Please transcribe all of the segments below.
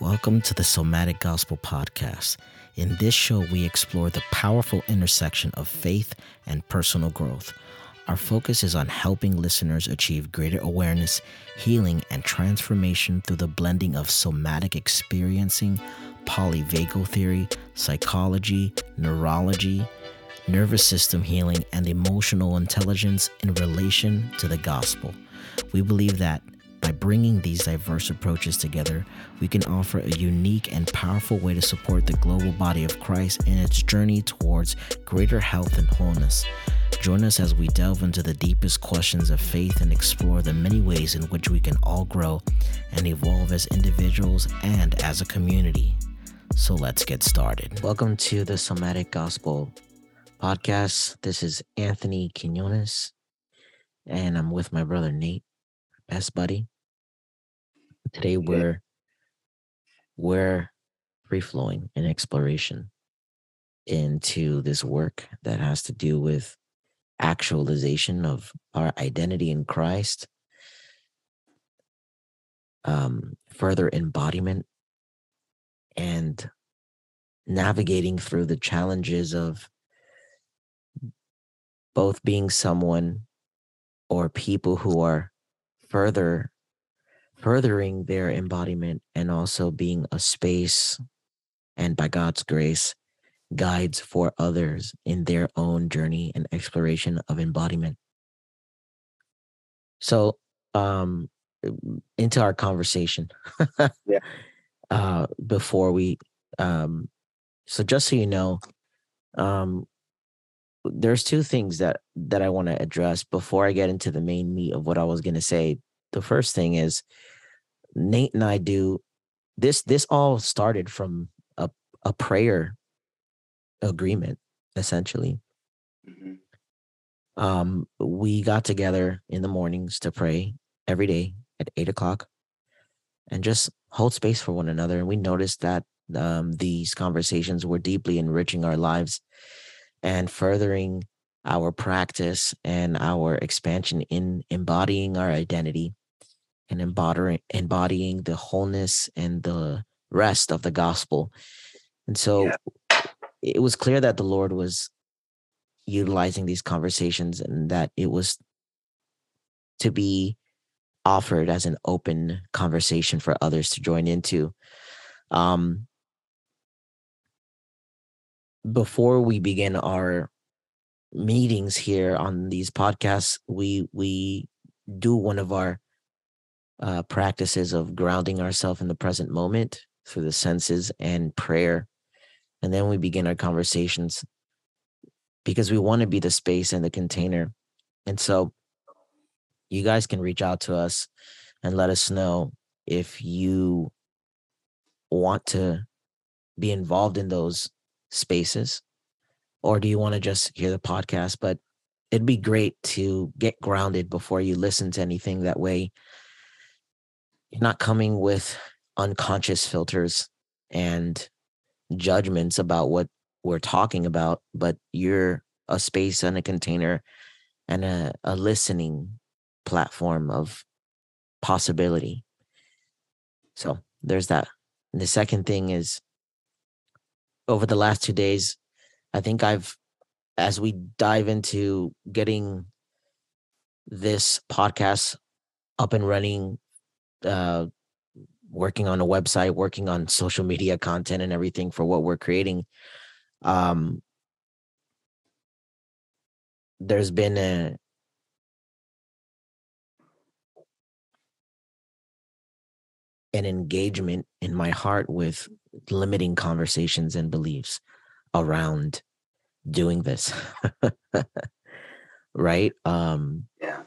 Welcome to the Somatic Gospel Podcast. In this show, we explore the powerful intersection of faith and personal growth. Our focus is on helping listeners achieve greater awareness, healing, and transformation through the blending of somatic experiencing, polyvagal theory, psychology, neurology, nervous system healing, and emotional intelligence in relation to the gospel. We believe that by bringing these diverse approaches together, we can offer a unique and powerful way to support the global body of Christ in its journey towards greater health and wholeness. Join us as we delve into the deepest questions of faith and explore the many ways in which we can all grow and evolve as individuals and as a community. So let's get started. Welcome to the Somatic Gospel Podcast. This is Anthony Quinones, and I'm with my brother Nate, best buddy. Today we're we're free flowing in exploration into this work that has to do with actualization of our identity in Christ, um, further embodiment, and navigating through the challenges of both being someone or people who are further furthering their embodiment and also being a space and by God's grace guides for others in their own journey and exploration of embodiment. So, um into our conversation. yeah. Uh before we um so just so you know, um there's two things that that I want to address before I get into the main meat of what I was going to say. The first thing is Nate and I do this this all started from a a prayer agreement essentially. Mm-hmm. Um we got together in the mornings to pray every day at eight o'clock and just hold space for one another and we noticed that um, these conversations were deeply enriching our lives and furthering our practice and our expansion in embodying our identity and embodying embodying the wholeness and the rest of the gospel. And so Yeah. it was clear that the Lord was utilizing these conversations and that it was to be offered as an open conversation for others to join into. Um, before we begin our meetings here on these podcasts, we we do one of our uh, practices of grounding ourselves in the present moment through the senses and prayer, and then we begin our conversations because we want to be the space and the container. And so, you guys can reach out to us and let us know if you want to be involved in those spaces or do you want to just hear the podcast? But it'd be great to get grounded before you listen to anything that way you're not coming with unconscious filters and judgments about what we're talking about but you're a space and a container and a, a listening platform of possibility. So there's that. And the second thing is over the last two days, I think I've, as we dive into getting this podcast up and running, uh, working on a website, working on social media content and everything for what we're creating, um, there's been a an engagement in my heart with limiting conversations and beliefs around doing this right um Yeah.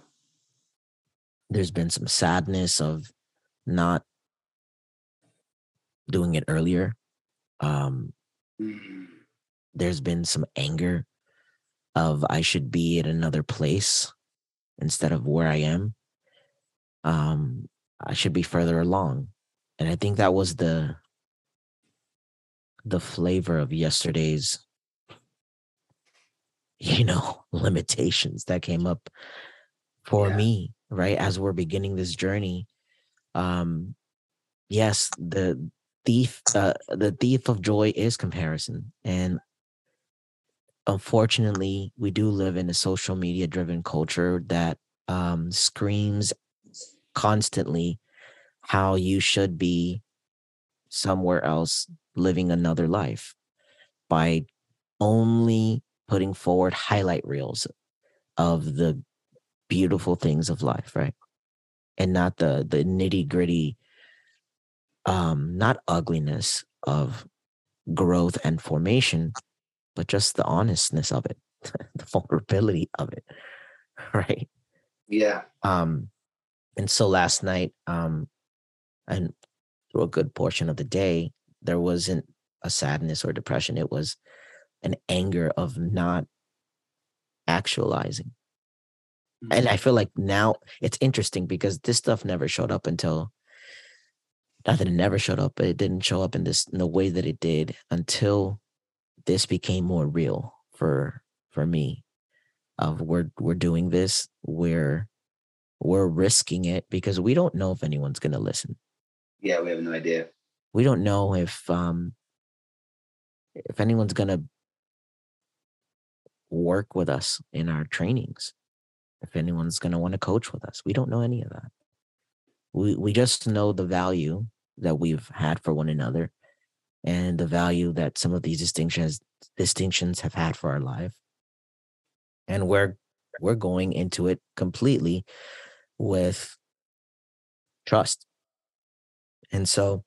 there's been some sadness of not doing it earlier um Mm. there's been some anger of i should be at another place instead of where i am um i should be further along and i think that was the the flavor of yesterday's you know limitations that came up for Yeah. me right as we're beginning this journey um yes the thief uh, the thief of joy is comparison and unfortunately we do live in a social media driven culture that um, screams constantly how you should be somewhere else living another life by only putting forward highlight reels of the beautiful things of life right and not the the nitty gritty um not ugliness of growth and formation but just the honestness of it the vulnerability of it right? Yeah. Um and so last night um and through a good portion of the day there wasn't a sadness or depression. It was an anger of not actualizing and I feel like now it's interesting because this stuff never showed up until not that it never showed up, but it didn't show up in this in the way that it did until this became more real for for me. Of we're we're doing this, we're we're risking it because we don't know if anyone's gonna listen. Yeah, we have no idea. We don't know if um if anyone's gonna work with us in our trainings if anyone's going to want to coach with us. We don't know any of that. We we just know the value that we've had for one another and the value that some of these distinctions distinctions have had for our life. And we're we're going into it completely with trust. And so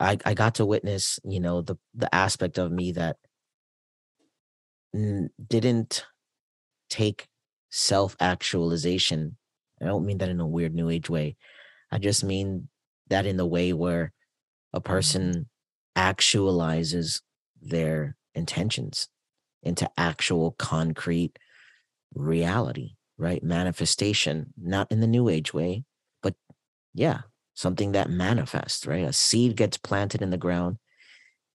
I I got to witness, you know, the the aspect of me that didn't take self actualization. I don't mean that in a weird new age way. I just mean that in the way where a mm-hmm. person actualizes their intentions into actual concrete reality, right? Manifestation, not in the new age way, but yeah, something that manifests, right? A seed gets planted in the ground,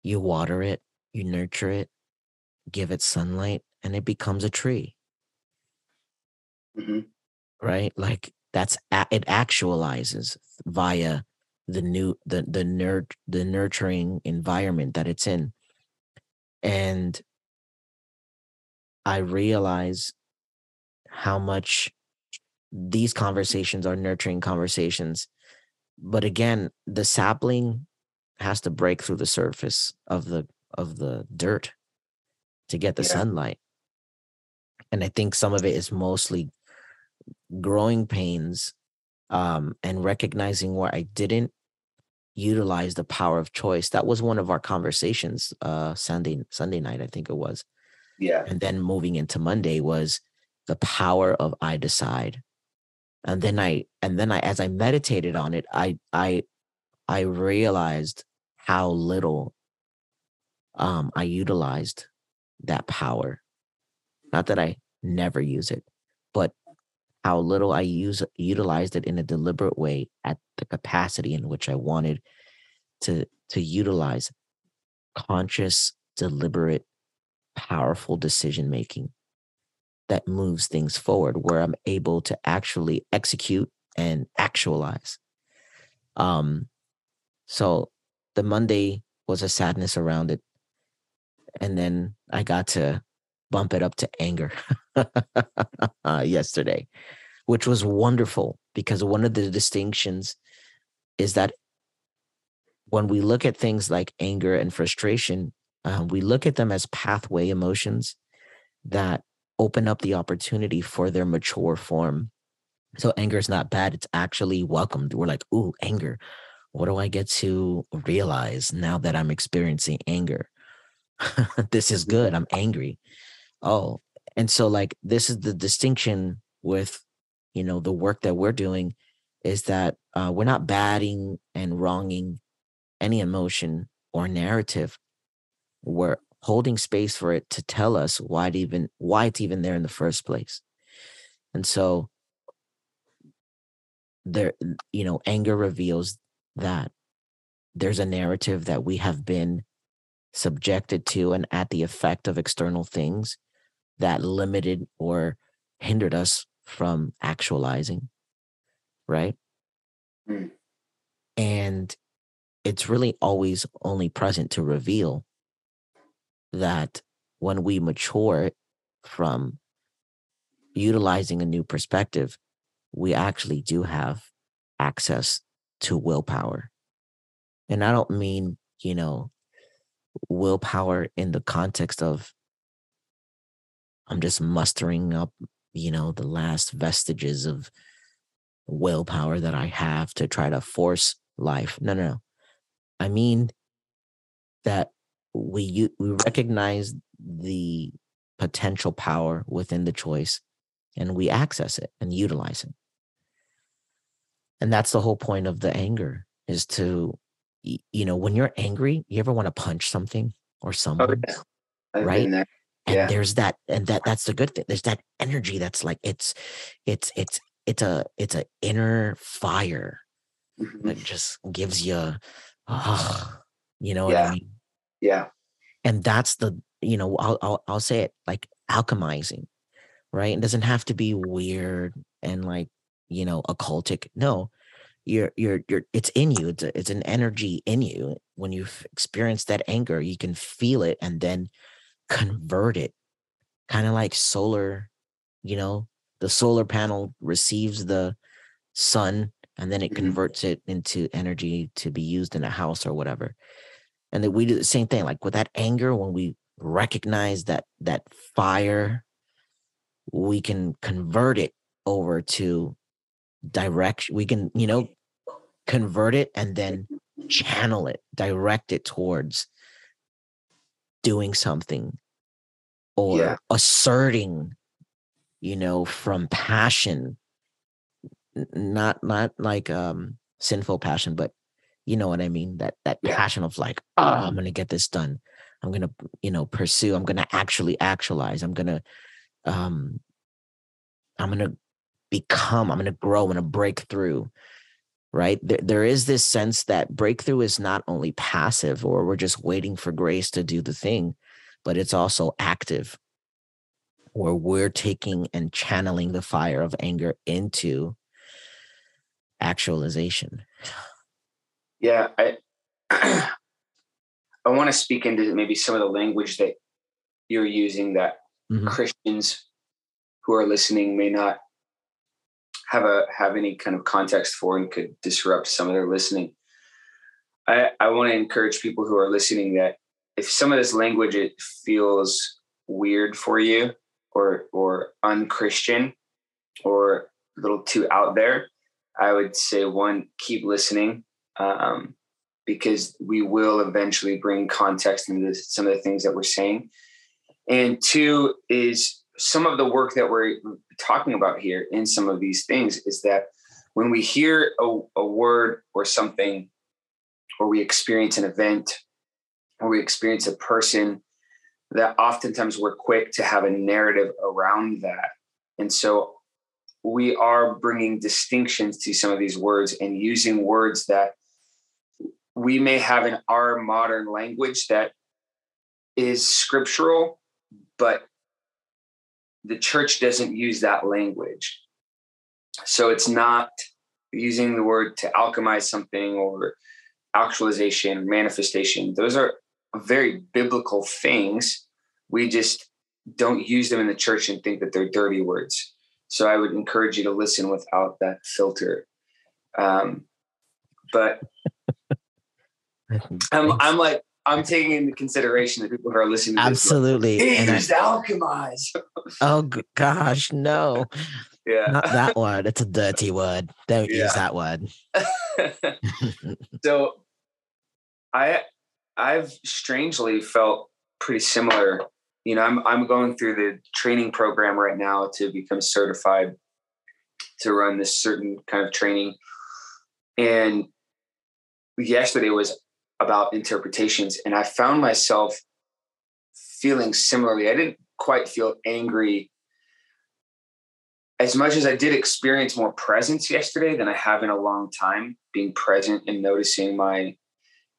you water it, you nurture it, give it sunlight, and it becomes a tree mm-hmm. right? Like that's it actualizes via the new the the nerd the nurturing environment that it's in, and I realize how much these conversations are nurturing conversations. But again, the sapling has to break through the surface of the of the dirt to get the yeah. sunlight. And I think some of it is mostly growing pains um, and recognizing where I didn't utilize the power of choice. That was one of our conversations uh, Sunday Sunday night, I think it was. Yeah. And then moving into Monday was the power of I decide. And then I and then I as I meditated on it, I I I realized how little um I utilized that power. Not that I never use it, how little I use utilized it in a deliberate way at the capacity in which I wanted to to utilize conscious, deliberate, powerful decision making that moves things forward where I'm able to actually execute and actualize. Um so the Monday was a sadness around it. And then I got to bump it up to anger yesterday, which was wonderful because one of the distinctions is that when we look at things like anger and frustration, uh, we look at them as pathway emotions that open up the opportunity for their mature form. So anger is not bad; it's actually welcomed. We're like, "Ooh, anger! What do I get to realize now that I'm experiencing anger? this is good. I'm angry." oh and so like this is the distinction with you know the work that we're doing is that uh, we're not batting and wronging any emotion or narrative. We're holding space for it to tell us why it even why it's even there in the first place. And so there you know anger reveals that there's a narrative that we have been subjected to and at the effect of external things that limited or hindered us from actualizing right mm. And it's really always only present to reveal that when we mature from utilizing a new perspective, we actually do have access to willpower. And I don't mean, you know, willpower in the context of I'm just mustering up, you know, the last vestiges of willpower that I have to try to force life. No, no, no. I mean that we we recognize the potential power within the choice and we access it and utilize it. And that's the whole point of the anger is to you know, when you're angry, you ever want to punch something or oh, someone, Oh. I've right? And Yeah. there's that and that that's the good thing there's that energy that's like it's it's it's it's a it's a inner fire Mhm. that just gives you ah, you know what Yeah. i mean Yeah. and that's the you know I'll, I'll i'll say it like alchemizing right it doesn't have to be weird and like you know occultic no you're you're you're it's in you it's a, it's an energy in you when you've experienced that anger you can feel it and then convert it kind of like solar you know the solar panel receives the sun and then it Mhm. converts it into energy to be used in a house or whatever and then we do the same thing like with that anger when we recognize that that fire we can convert it over to direction we can you know convert it and then channel it direct it towards doing something or Yeah. asserting you know from passion not not like um sinful passion but you know what i mean that that Yeah. passion of like oh i'm gonna get this done i'm gonna you know pursue i'm gonna actually actualize i'm gonna um i'm gonna become i'm gonna grow i'm gonna break through right there, there is this sense that breakthrough is not only passive or we're just waiting for grace to do the thing but it's also active where we're taking and channeling the fire of anger into actualization Yeah, I I want to speak into maybe some of the language that you're using that Mhm. Christians who are listening may not have a have any kind of context for and could disrupt some of their listening. I, I want to encourage people who are listening that if some of this language it feels weird for you or or unchristian or a little too out there, I would say one, keep listening um, because we will eventually bring context into some of the things that we're saying. And two is some of the work that we're talking about here in some of these things is that when we hear a, a word or something, or we experience an event, or we experience a person, that oftentimes we're quick to have a narrative around that. And so we are bringing distinctions to some of these words and using words that we may have in our modern language that is scriptural, but the church doesn't use that language. So it's not using the word to alchemize something or actualization, manifestation. Those are very biblical things. We just don't use them in the church and think that they're dirty words. So I would encourage you to listen without that filter. Um, but I'm, I'm like, I'm taking into consideration the people who are listening. To this, absolutely like, I- He's alchemize. oh gosh no Yeah. not that word it's a dirty word don't use that word so I I've strangely felt pretty similar. You know, I'm I'm going through the training program right now to become certified to run this certain kind of training. And yesterday was about interpretations and I found myself feeling similarly. I didn't quite feel angry as much as I did experience more presence yesterday than I have in a long time, being present and noticing my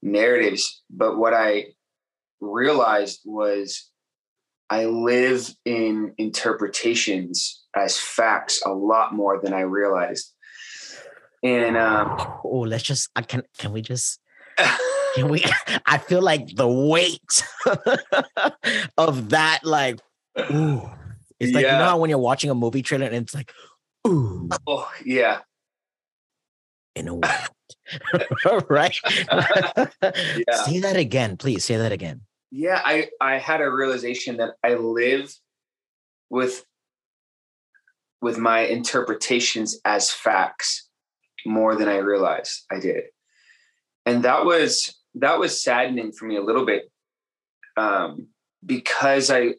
narratives. But what I realized was I live in interpretations as facts a lot more than I realized. And um, oh, let's just. I can. Can we just? Can we? I feel like the weight of that, like, ooh, it's like you know how when you're watching a movie trailer and it's like, ooh, oh yeah, in a world, right? Yeah. Say that again, please. Say that again. yeah. I I had a realization that I live with with my interpretations as facts more than I realized I did, and that was that was saddening for me a little bit um, because I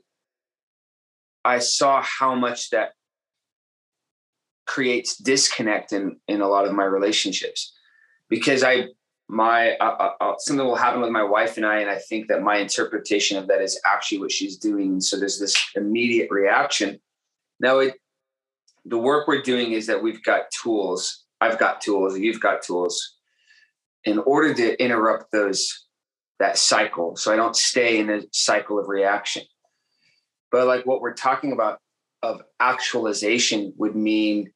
I saw how much that creates disconnect in in a lot of my relationships. Because I my uh, uh, something will happen with my wife and I and I think that my interpretation of that is actually what she's doing. So there's this immediate reaction. Now it the work we're doing is that we've got tools. I've got tools. You've got tools in order to interrupt those that cycle so I don't stay in a cycle of reaction. But like what we're talking about of actualization would mean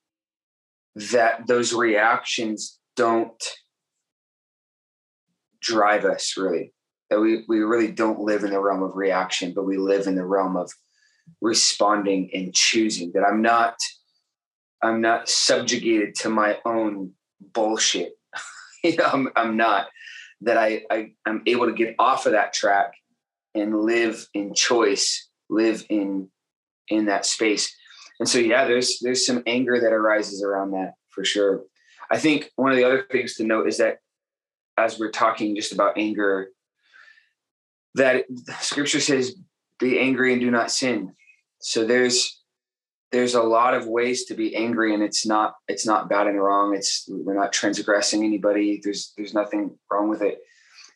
that those reactions don't drive us really. That we we really don't live in the realm of reaction but we live in the realm of responding and choosing that i'm not i'm not subjugated to my own bullshit you know i'm, I'm not that I, I i'm able to get off of that track and live in choice live in in that space. And so yeah there's there's some anger that arises around that for sure. I think one of the other things to note is that as we're talking just about anger that scripture says be angry and do not sin. So there's there's a lot of ways to be angry and it's not it's not bad and wrong. It's we're not transgressing anybody. There's there's nothing wrong with it.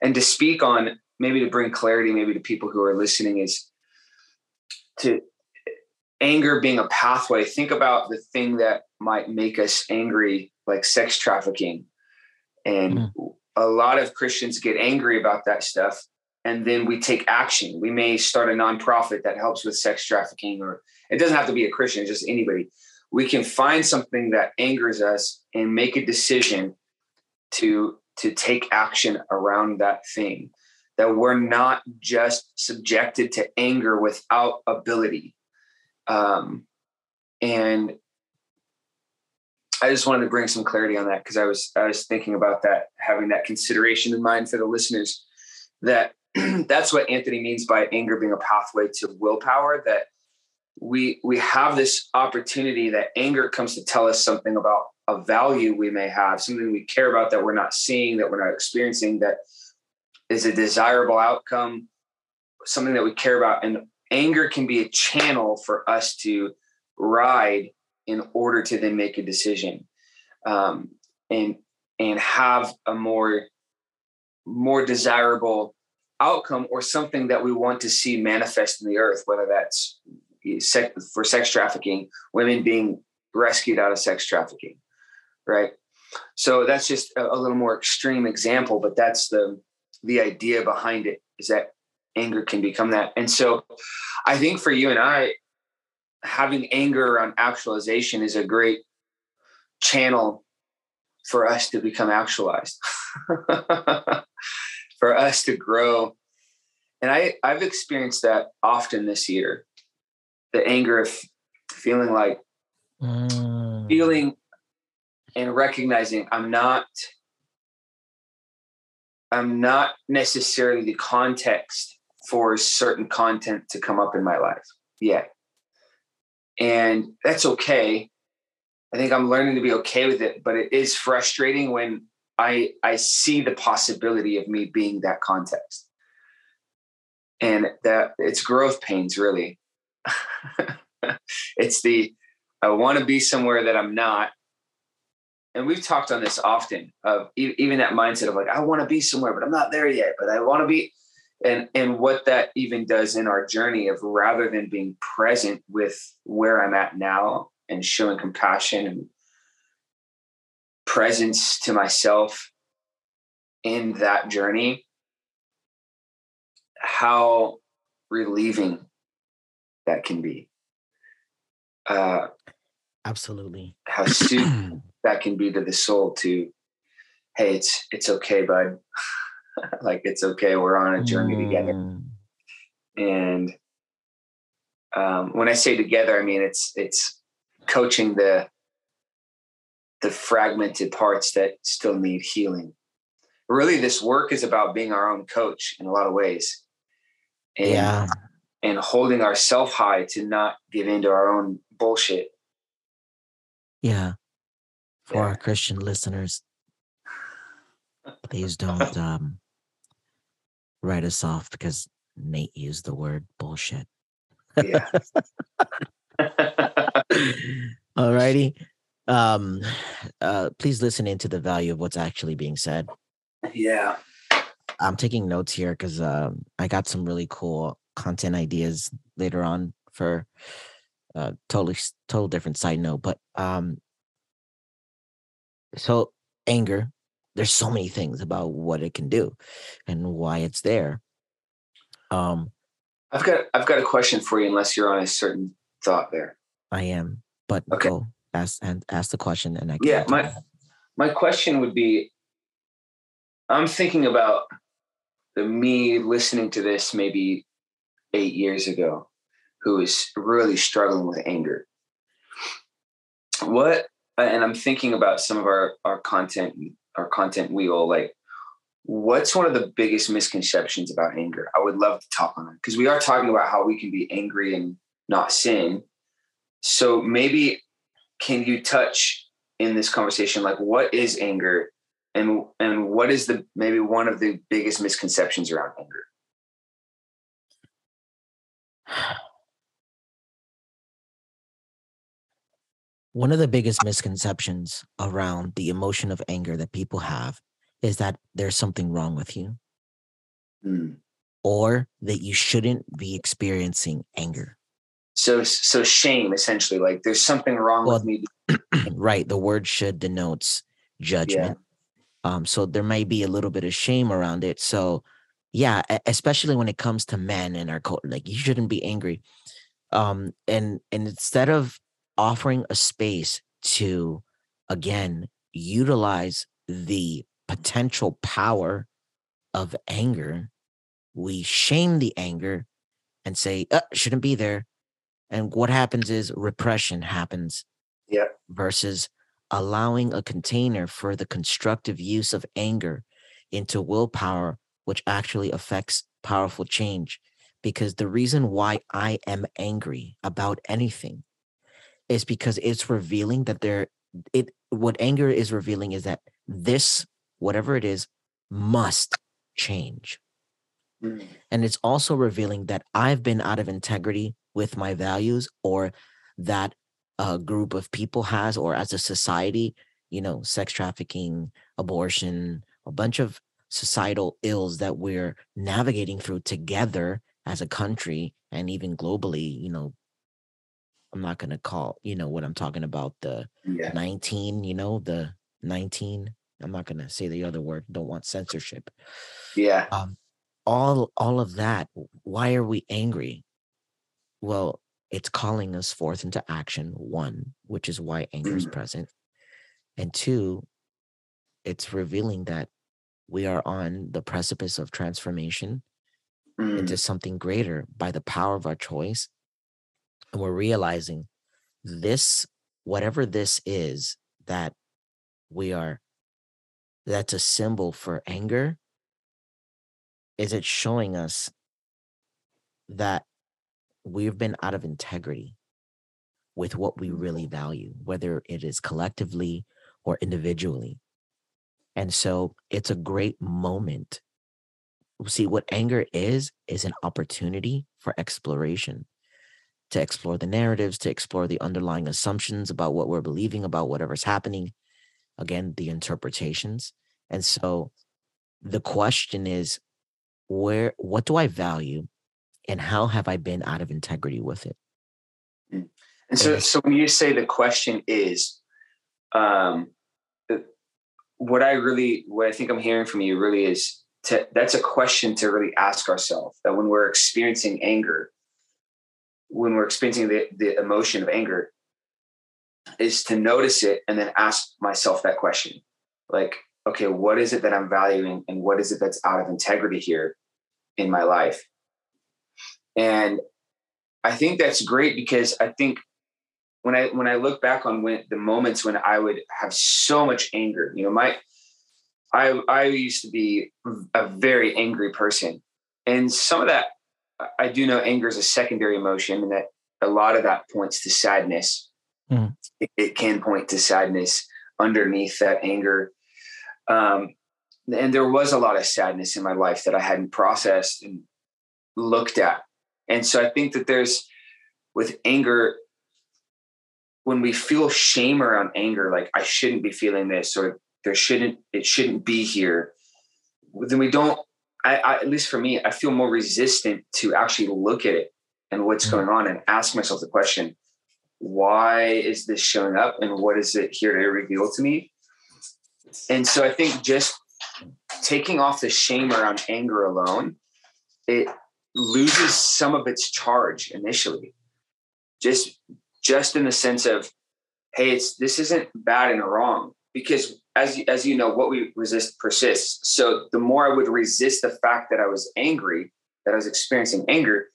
And to speak on maybe to bring clarity maybe to people who are listening is to anger being a pathway. Think about the thing that might make us angry like sex trafficking. And hmm. a lot of christians get angry about that stuff and then we take action. We may start a nonprofit that helps with sex trafficking or it doesn't have to be a christian just anybody. We can find something that angers us and make a decision to to take action around that thing. That we're not just subjected to anger without ability. Um, and I just wanted to bring some clarity on that because I was I was thinking about that, having that consideration in mind for the listeners. That that's what Anthony means by anger being a pathway to willpower. That we we have this opportunity that anger comes to tell us something about a value we may have, something we care about that we're not seeing, that we're not experiencing, that is a desirable outcome, something that we care about, and anger can be a channel for us to ride in order to then make a decision um, and and have a more more desirable outcome or something that we want to see manifest in the earth whether that's eh, sex, for sex trafficking women being rescued out of sex trafficking right? So that's just a, a little more extreme example but that's the the idea behind it is that anger can become that. And so i think for you and i having anger around actualization is a great channel for us to become actualized for us to grow. And i i've experienced that often this year. The anger of feeling like Mm. feeling and recognizing i'm not i'm not necessarily the context for certain content to come up in my life yet. And that's okay. I think i'm learning to be okay with it but it is frustrating when i i see the possibility of me being that context. And that it's growth pains really. It's the i want to be somewhere that i'm not. And we've talked on this often of even that mindset of like i want to be somewhere but i'm not there yet but i want to be and and what that even does in our journey of rather than being present with where i'm at now and showing compassion and presence to myself in that journey how relieving that can be uh Absolutely. how soothing that can be to the soul to, hey, it's it's okay, bud. like it's okay. We're on a journey mm. together. And um, when I say together, I mean it's it's coaching the the fragmented parts that still need healing. Really, this work is about being our own coach in a lot of ways. And, yeah. And holding ourselves high to not give in to our own bullshit. Yeah. For yeah. our Christian listeners, please don't um, write us off because Nate used the word bullshit. Yeah. All righty. Um, uh, please listen into the value of what's actually being said. Yeah. I'm taking notes here because um, I got some really cool content ideas later on for uh, totally total different side note. But um, so anger, there's so many things about what it can do and why it's there. Um, I've got I've got a question for you, unless you're on a certain thought there. I am, but okay. go ask and ask the question, and I yeah. My my question would be, I'm thinking about the me listening to this maybe eight years ago, who is really struggling with anger. What and I'm thinking about some of our our content our content wheel like what's one of the biggest misconceptions about anger? I would love to talk on it because we are talking about how we can be angry and not sin. So maybe can you touch in this conversation like what is anger and and what is the maybe one of the biggest misconceptions around anger? One of the biggest misconceptions around the emotion of anger that people have is that there's something wrong with you mm. or that you shouldn't be experiencing anger. So, so shame essentially, like there's something wrong well, with me. right. The word should denotes judgment. Yeah. Um, so there may be a little bit of shame around it. So, yeah, especially when it comes to men and our culture, like you shouldn't be angry. Um, and and instead of offering a space to again utilize the potential power of anger, we shame the anger and say, uh, shouldn't be there. And what happens is repression happens. Yeah. Versus allowing a container for the constructive use of anger into willpower, which actually affects powerful change. Because the reason why I am angry about anything is because it's revealing that there it what anger is revealing is that this whatever it is, must change. Mm. And it's also revealing that I've been out of integrity with my values or that a group of people has, or as a society, you know, sex trafficking, abortion, a bunch of societal ills that we're navigating through together as a country and even globally, you know, I'm not going to call, you know, what I'm talking about the yeah. 19, you know, the 19 I'm not going to say the other word. Don't want censorship. Yeah. Um, all all of that. Why are we angry? Well, it's calling us forth into action. One, which is why anger is present, and two, it's revealing that we are on the precipice of transformation mm. into something greater by the power of our choice, and we're realizing this, whatever this is that we are that's a symbol for anger is it showing us that we've been out of integrity with what we really mm. value, whether it is collectively or individually. And so it's a great moment. See, what anger is, is an opportunity for exploration, to explore the narratives, to explore the underlying assumptions about what we're believing about whatever's happening, again the interpretations and so the question is where what do i value and how have i been out of integrity with it? Mm. and so so when you say the question is um what i really what i think i'm hearing from you really is to that's a question to really ask ourselves that when we're experiencing anger when we're experiencing the, the emotion of anger is to notice it and then ask myself that question. Like okay what is it that i'm valuing and what is it that's out of integrity here in my life and i think that's great because i think when i when i look back on when the moments when i would have so much anger you know my i i used to be a very angry person. And some of that i do know anger is a secondary emotion and that a lot of that points to sadness. Mm. it, it, can point to sadness underneath that anger. Um, and there was a lot of sadness in my life that i hadn't processed and looked at and so i think that there's with anger when we feel shame around anger like i shouldn't be feeling this or there shouldn't it shouldn't be here then we don't I, I, at least for me i feel more resistant to actually look at it and what's mm-hmm. going on and ask myself the question why is this showing up and what is it here to reveal to me and so i think just taking off the shame around anger alone it loses some of its charge initially. Just just in the sense of hey it's this isn't bad and wrong. Because as as you know what we resist persists. So the more i would resist the fact that i was angry that i was experiencing anger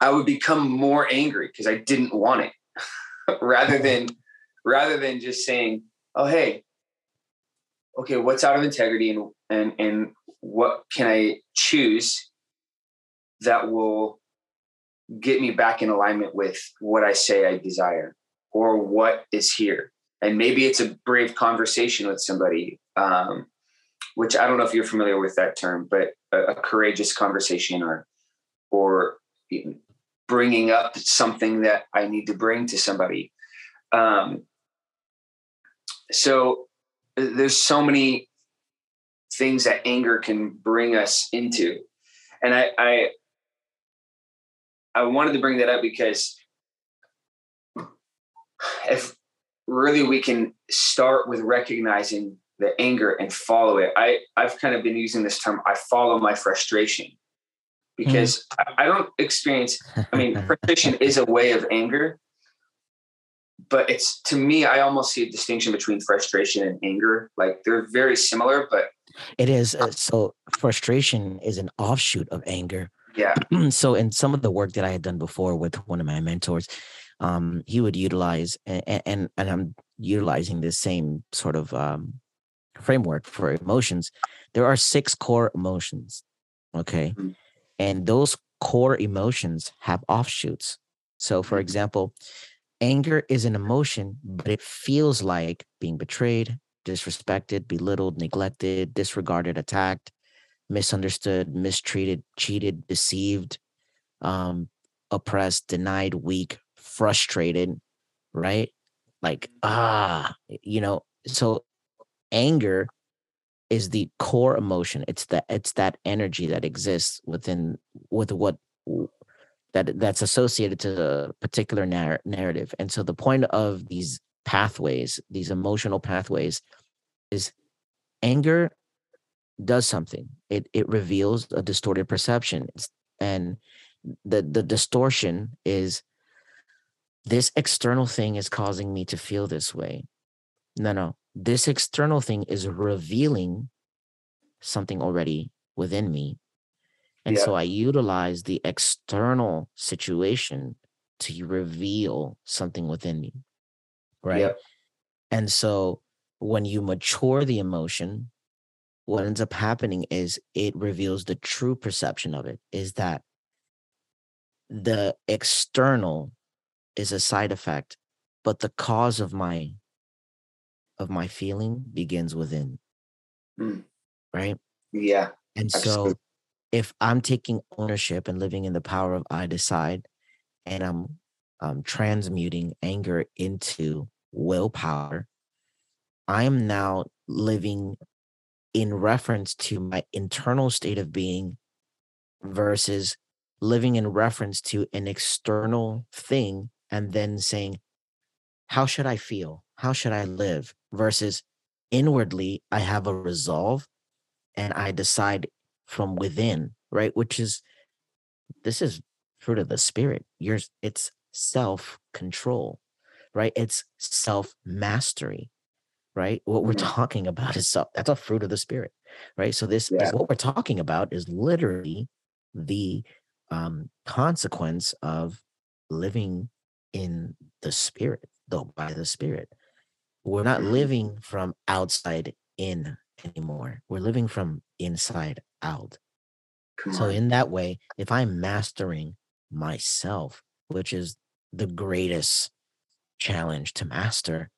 I would become more angry because I didn't want it. Rather than rather than just saying, oh hey, okay, what's out of integrity and and and what can I choose that will get me back in alignment with what I say I desire or what is here. And maybe it's a brave conversation with somebody, um, which I don't know if you're familiar with that term, but a, a courageous conversation or or bringing up something that I need to bring to somebody. Um, so there's so many things that anger can bring us into, and I, I I wanted to bring that up because if really we can start with recognizing the anger and follow it. I I've kind of been using this term. I follow my frustration because mm. I, I don't experience. I mean, frustration is a way of anger, but it's to me, I almost see a distinction between frustration and anger. Like they're very similar, but it is. Uh, so frustration is an offshoot of anger. Yeah. so in some of the work that I had done before with one of my mentors, um, he would utilize and, and and I'm utilizing this same sort of um, framework for emotions. There are six core emotions. Okay. Mm-hmm and those core emotions have offshoots so for mm-hmm. example anger is an emotion but it feels like being betrayed disrespected belittled neglected disregarded attacked misunderstood mistreated cheated deceived um oppressed denied weak frustrated right? Like ah you know so anger is the core emotion. It's that it's that energy that exists within with what that that's associated to the particular narr- narrative. And so the point of these pathways these emotional pathways is anger does something it it reveals a distorted perception and the the distortion is this external thing is causing me to feel this way no no this external thing is revealing something already within me. And yeah. so I utilize the external situation to reveal something within me. Right. Yeah. And so when you mature the emotion, what ends up happening is it reveals the true perception of it is that the external is a side effect, but the cause of my of my feeling begins within. Mm. Right? Yeah. And absolutely. so if I'm taking ownership and living in the power of I decide and I'm um, transmuting anger into willpower, I am now living in reference to my internal state of being versus living in reference to an external thing and then saying, How should I feel? How should I live? versus inwardly i have a resolve and i decide from within right which is this is fruit of the spirit yours it's self control right? It's self mastery, right? What we're talking about is that's a fruit of the spirit, right? So this Yeah. is what we're talking about is literally the um, consequence of living in the spirit, though by the spirit. We're not Mhm. living from outside in anymore. We're living from inside out. So in that way, if I'm mastering myself, which is the greatest challenge to master,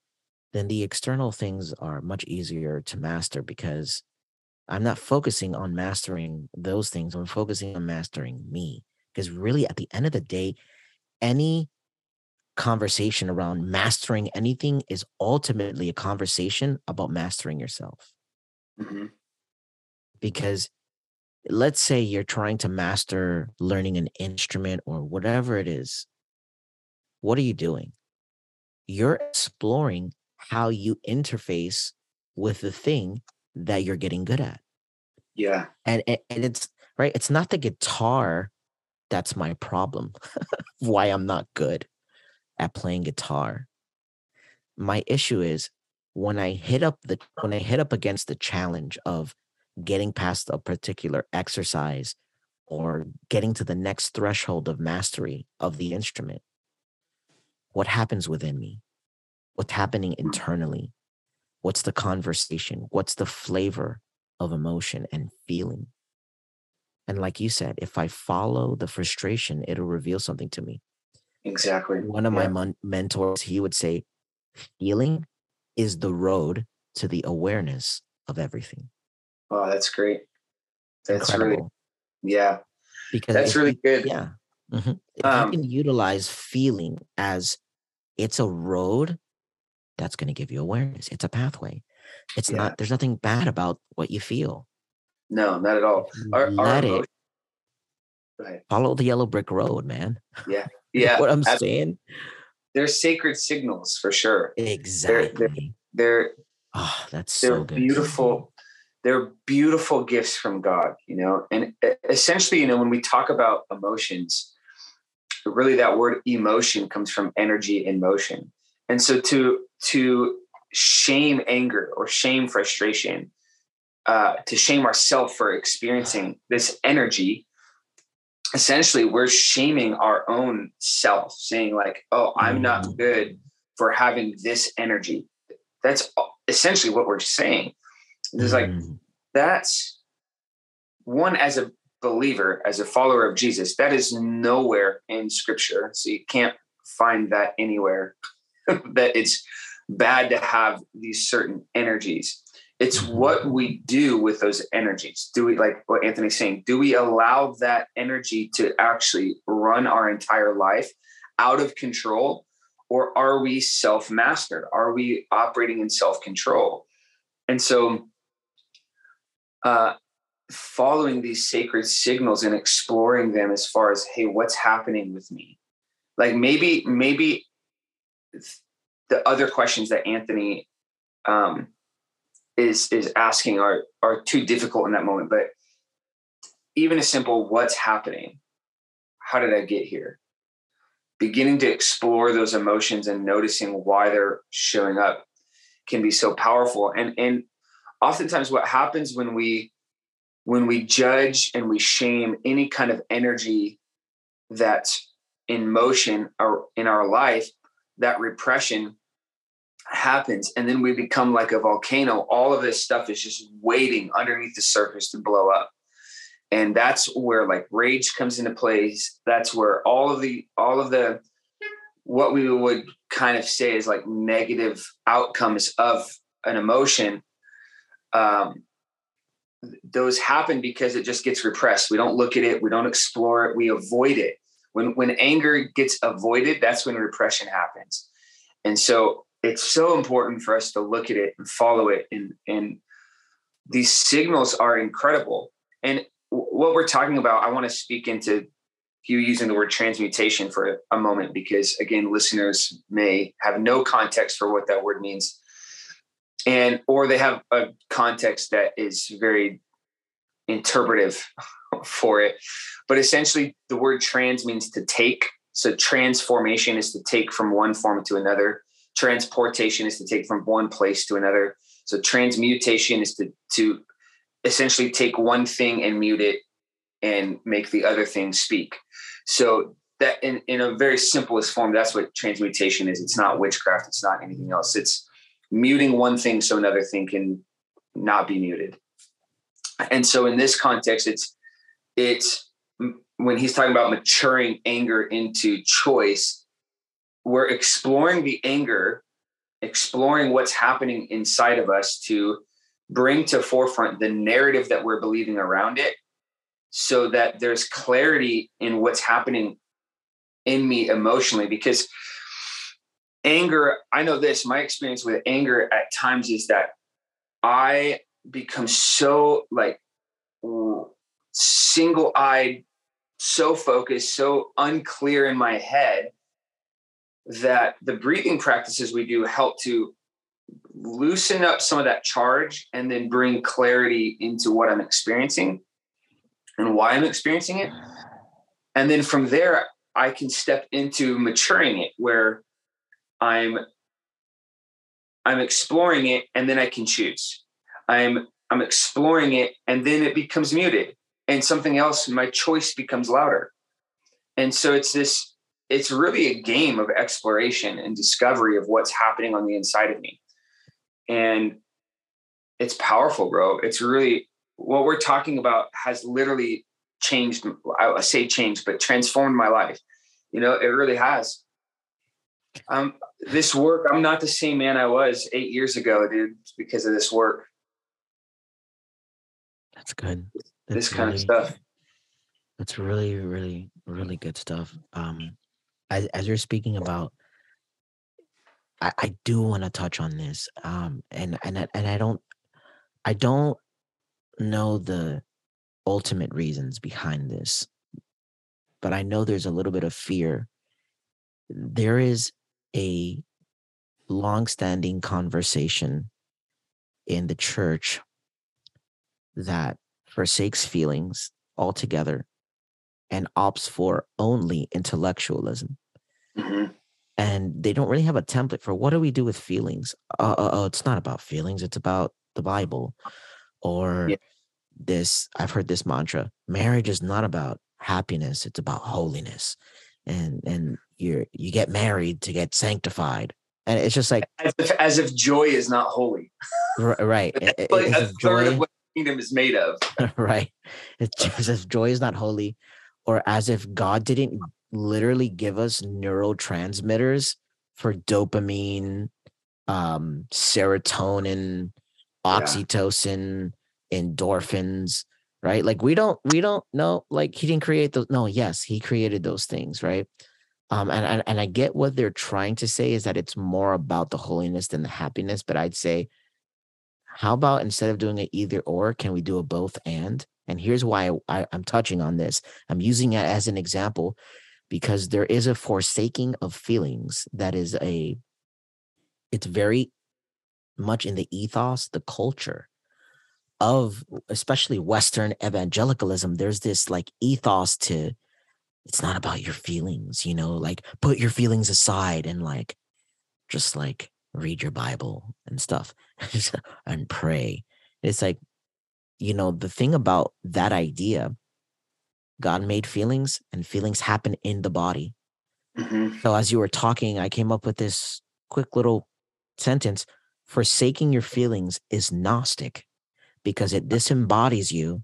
then the external things are much easier to master because I'm not focusing on mastering those things. I'm focusing on mastering me. Because really, at the end of the day, any conversation around mastering anything is ultimately a conversation about mastering yourself. Mhm. Because let's say you're trying to master learning an instrument or whatever it is. What are you doing? You're exploring how you interface with the thing that you're getting good at. Yeah. And, and and it's right, it's not the guitar that's my problem. why I'm not good at playing guitar. My issue is when I hit up the when I hit up against the challenge of getting past a particular exercise or getting to the next threshold of mastery of the instrument, what happens within me? What's happening internally? What's the conversation? What's the flavor of emotion and feeling? And like you said, if I follow the frustration, it'll reveal something to me. Exactly. One of my mon- mentors, he would say, feeling is the road to the awareness of everything. Oh, that's great. That's Incredible. really yeah. because That's really you- good. Yeah. Mhm. If Um, you can utilize feeling as it's a road, that's going to give you awareness. It's a pathway. It's Yeah. not, there's nothing bad about what you feel. No, not at all. Our, our let it emotion- Go ahead. follow the yellow brick road, man. Yeah. Yeah. what I'm saying? They're sacred signals for sure. Exactly. They're Oh, that's they're so good. beautiful they're beautiful gifts from god you know and essentially you know when we talk about emotions really that word emotion comes from energy in motion and so to to shame anger or shame frustration uh, to shame ourselves for experiencing this energy. Essentially we're shaming our own self saying like oh i'm not Mhm. good for having this energy. That's essentially what we're saying. It's like Mm, that's one as a believer as a follower of jesus that is nowhere in scripture. So you can't find that anywhere that it's bad to have these certain energies. It's Mhm. what we do with those energies. Do we like what anthony's saying do we allow that energy to actually run our entire life out of control? Or are we self-mastered? Are we operating in self-control? And so uh, following these sacred signals and exploring them as far as hey what's happening with me? Like maybe maybe the other questions that anthony um, is is asking are are too difficult in that moment but even a simple what's happening? How did i get here? Beginning to explore those emotions and noticing why they're showing up can be so powerful. And and oftentimes what happens when we when we judge and we shame any kind of energy that's in motion or in our life that repression happens and then we become like a volcano. All of this stuff is just waiting underneath the surface to blow up. And that's where like rage comes into place. That's where all of the all of the what we would kind of say is like negative outcomes of an emotion um, those happen because it just gets repressed. We don't look at it. We don't explore it. We avoid it. When when anger gets avoided that's when repression happens. And so it's so important for us to look at it and follow it and and these signals are incredible. And what we're talking about i want to speak into you using the word transmutation for a moment because again listeners may have no context for what that word means and or they have a context that is very interpretive for it. But essentially the word trans means to take so transformation is to take from one form to another transportation is to take from one place to another. So transmutation is to to essentially take one thing and mute it and make the other thing speak. So that in, in a very simplest form, that's what transmutation is. It's not witchcraft, it's not anything else. It's muting one thing so another thing can not be muted. And so in this context, it's it's when he's talking about maturing anger into choice, we're exploring the anger, exploring what's happening inside of us to bring to forefront the narrative that we're believing around it so that there's clarity in what's happening in me emotionally. Because anger i know this my experience with anger at times is that i become so like single-eyed so focused so unclear in my head that the breathing practices we do help to loosen up some of that charge and then bring clarity into what i'm experiencing and why i'm experiencing it and then from there I can step into maturing it where I'm I'm exploring it and then I can choose. I'm I'm exploring it and then it becomes muted and something else my choice becomes louder. And so it's this it's really a game of exploration and discovery of what's happening on the inside of me. And it's powerful, bro. It's really what we're talking about has literally changed i say changed but transformed my life. You know it really has. Um this work i'm not the same man i was eight years ago dude because of this work. That's good. That's this kind really, of stuff. That's really really really good stuff. Um as, as you're speaking about i i do want to touch on this um and and and i don't i don't know the ultimate reasons behind this, but I know there's a little bit of fear. There is a long-standing conversation in the church that forsakes feelings altogether and opts for only intellectualism. Mm-hmm. And they don't really have a template for what do we do with feelings? Uh, uh, oh, it's not about feelings, it's about the Bible. Or yeah this i've heard this mantra marriage is not about happiness it's about holiness and and you're you get married to get sanctified and it's just like as if, as if joy is not holy right like a third joy, of what kingdom is made of right it's as if joy is not holy or as if god didn't literally give us neurotransmitters for dopamine um serotonin oxytocin endorphins right? Like we don't we don't know like he didn't create those no yes he created those things right? Um and, and and i get what they're trying to say is that it's more about the holiness than the happiness but i'd say how about instead of doing it either or can we do a both and and here's why I, i'm touching on this i'm using it as an example because there is a forsaking of feelings that is a it's very much in the ethos the culture of especially Western evangelicalism, there's this like ethos to it's not about your feelings, you know, like put your feelings aside and like just like read your Bible and stuff and pray. It's like, you know, the thing about that idea, God made feelings and feelings happen in the body. Mm-hmm. So as you were talking, I came up with this quick little sentence forsaking your feelings is Gnostic because it disembodies you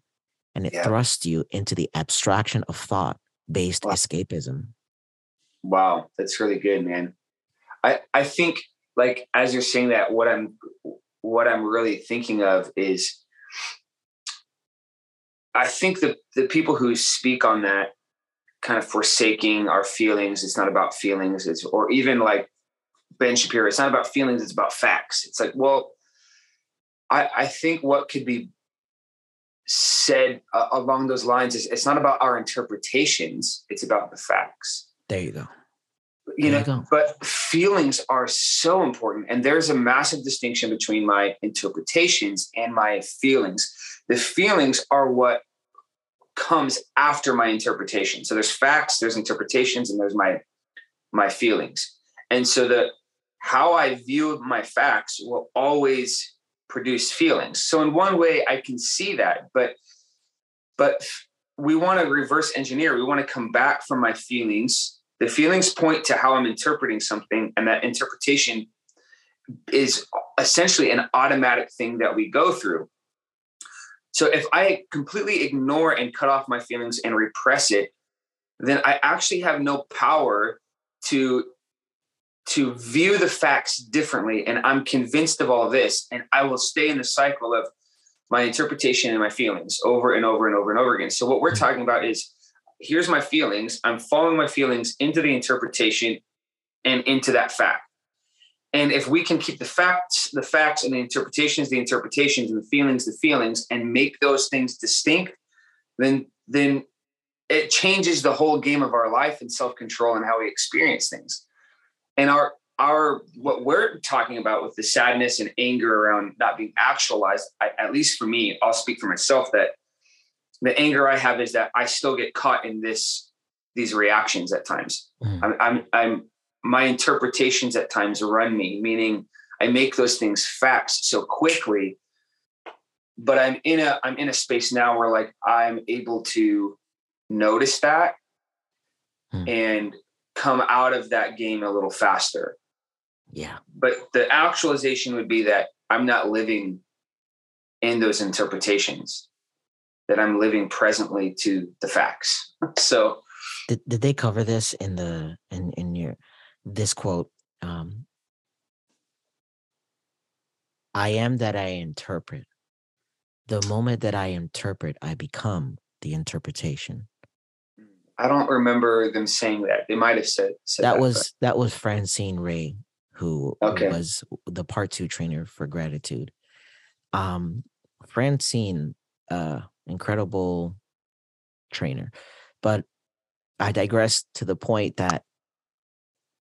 and it yeah. thrusts you into the abstraction of thought based wow. escapism. Wow, that's really good, man. I I think like as you're saying that what I'm what I'm really thinking of is I think the the people who speak on that kind of forsaking our feelings, it's not about feelings, it's or even like Ben Shapiro, it's not about feelings, it's about facts. It's like, well, I, I think what could be said uh, along those lines is it's not about our interpretations, it's about the facts. There you go. You know, you but feelings are so important. And there's a massive distinction between my interpretations and my feelings. The feelings are what comes after my interpretation. So there's facts, there's interpretations, and there's my my feelings. And so the how I view my facts will always produce feelings. So in one way I can see that, but but we want to reverse engineer. We want to come back from my feelings. The feelings point to how I'm interpreting something and that interpretation is essentially an automatic thing that we go through. So if I completely ignore and cut off my feelings and repress it, then I actually have no power to to view the facts differently and i'm convinced of all this and i will stay in the cycle of my interpretation and my feelings over and over and over and over again so what we're talking about is here's my feelings. I'm following my feelings into the interpretation and into that fact. And if we can keep the facts the facts and the interpretations the interpretations and the feelings the feelings and make those things distinct then then it changes the whole game of our life and self-control and how we experience things. And our our what we're talking about with the sadness and anger around not being actualized I, at least for me i'll speak for myself that the anger i have is that i still get caught in this these reactions at times mm. I'm, I'm i'm my interpretations at times run me meaning i make those things facts so quickly but i'm in a i'm in a space now where like i'm able to notice that mm. and come out of that game a little faster. Yeah. But the actualization would be that I'm not living in those interpretations, that I'm living presently to the facts. so did, did they cover this in the in in your this quote um I am that I interpret. The moment that I interpret, I become the interpretation. I don't remember them saying that. They might have said, said that, that, was but. that was Francine Ray, who, okay. was the part two trainer for gratitude. Um, Francine, uh, incredible trainer, but I digress to the point that